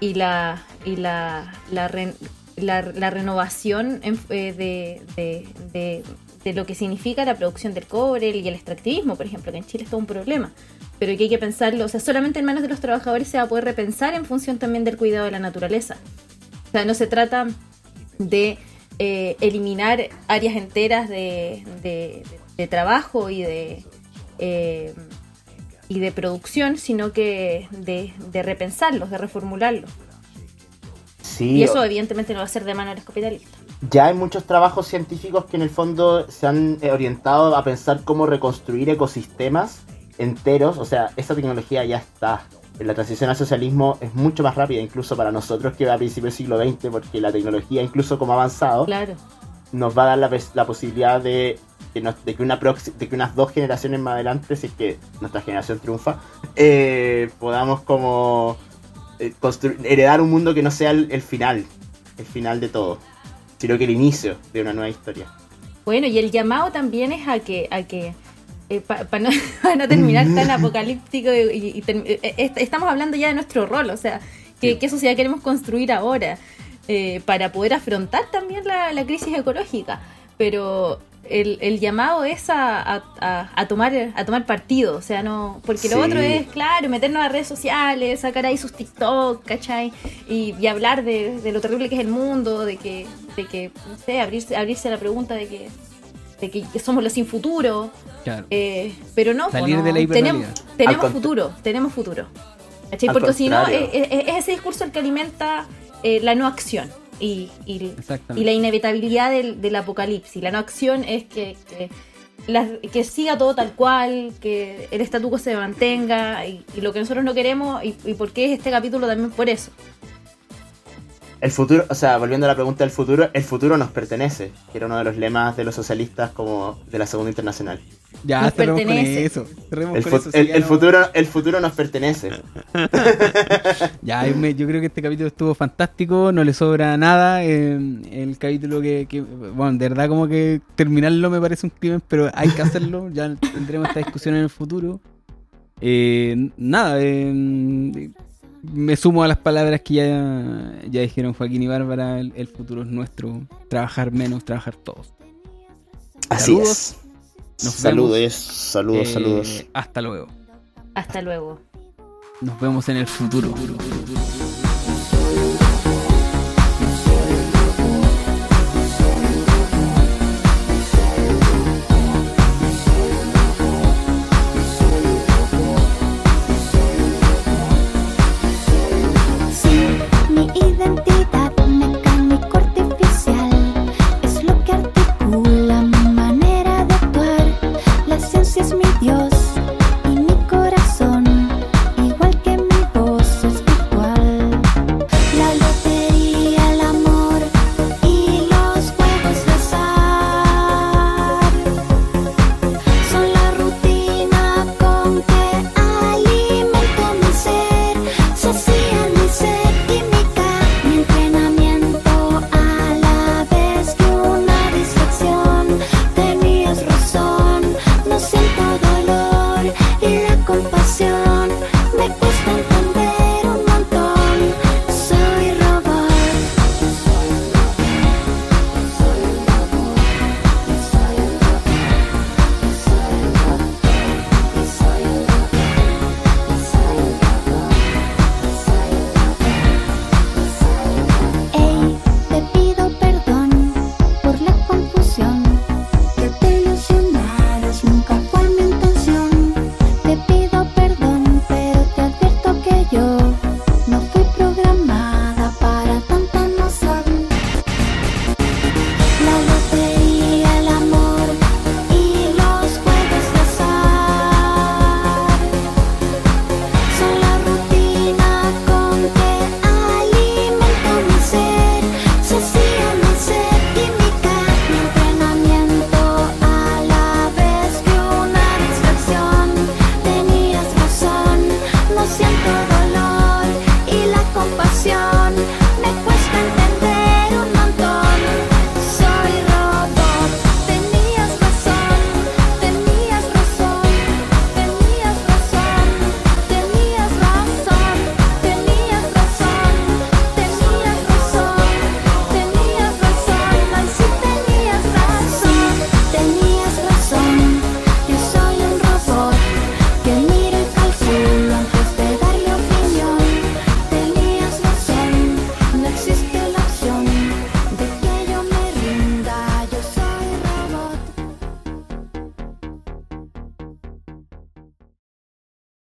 y la y la, la, re- la- la renovación en- eh, de, de- de- de lo que significa la producción del cobre y el extractivismo, por ejemplo, que en Chile es todo un problema. Pero que hay que pensarlo, o sea, solamente en manos de los trabajadores se va a poder repensar en función también del cuidado de la naturaleza. O sea, no se trata de eh, eliminar áreas enteras de, de- de trabajo y de eh, y de producción, sino que de, de repensarlos, de reformularlos. Sí, Y eso evidentemente no va a ser de los capitalistas. ya hay muchos trabajos científicos que en el fondo se han eh, orientado a pensar cómo reconstruir ecosistemas enteros. O sea, esa tecnología ya está. La transición al socialismo es mucho más rápida, incluso para nosotros que a principios del siglo XX, porque la tecnología, incluso como ha avanzado, Claro. nos va a dar la, posibilidad de que, nos- de, que una de que unas dos generaciones más adelante, si es que nuestra generación triunfa, eh, podamos como eh, heredar un mundo que no sea el, el final, el final de todo, sino que el inicio de una nueva historia. Bueno, y el llamado también es a que, a que para no, (laughs) pa no terminar tan (laughs) apocalíptico, y, eh, eh, estamos hablando ya de nuestro rol, o sea, ¿qué, Sí. qué sociedad queremos construir ahora eh, para poder afrontar también la, la crisis ecológica? Pero el, el llamado es a, a- a- a tomar a tomar partido, o sea, no porque lo Sí. otro es, claro, meternos a redes sociales, sacar ahí sus TikTok, ¿cachai? Y, y hablar de, de lo terrible que es el mundo, de que, de que no sé, abrirse, abrirse a la pregunta de que, de que somos los sin futuro. Claro. Eh, pero no, Salir po, no. de la hiperrealidad. tenemos, futuro, tenemos futuro. Porque si no, contrario. es, es- es ese discurso el que alimenta eh, la no acción y, y, la inevitabilidad del, del apocalipsis. La no acción es que, que, la- que siga todo tal cual, que el statu quo se mantenga y, y lo que nosotros no queremos y, y por qué es este capítulo también por eso. El futuro, o sea, volviendo a la pregunta del futuro, el futuro nos pertenece, que era uno de los lemas de los socialistas como de la Segunda Internacional. Ya, Nos cerremos con pertenece. eso. Cerremos El, con fu- eso. el- ya el no- futuro, el futuro nos pertenece. (laughs) Ya, yo, me- yo creo que este capítulo estuvo fantástico, no le sobra nada. eh, el capítulo que, que- bueno, de verdad como que terminarlo me parece un crimen, pero hay que hacerlo. ya tendremos esta discusión en el futuro. Eh, nada, eh, me sumo a las palabras que ya, ya dijeron Joaquín y Bárbara. El, el futuro es nuestro. Trabajar menos, trabajar todos. Así Saludos. es. Nos Saludos, vemos. saludos, Eh, saludos. Hasta luego. Hasta luego. Nos vemos en el futuro.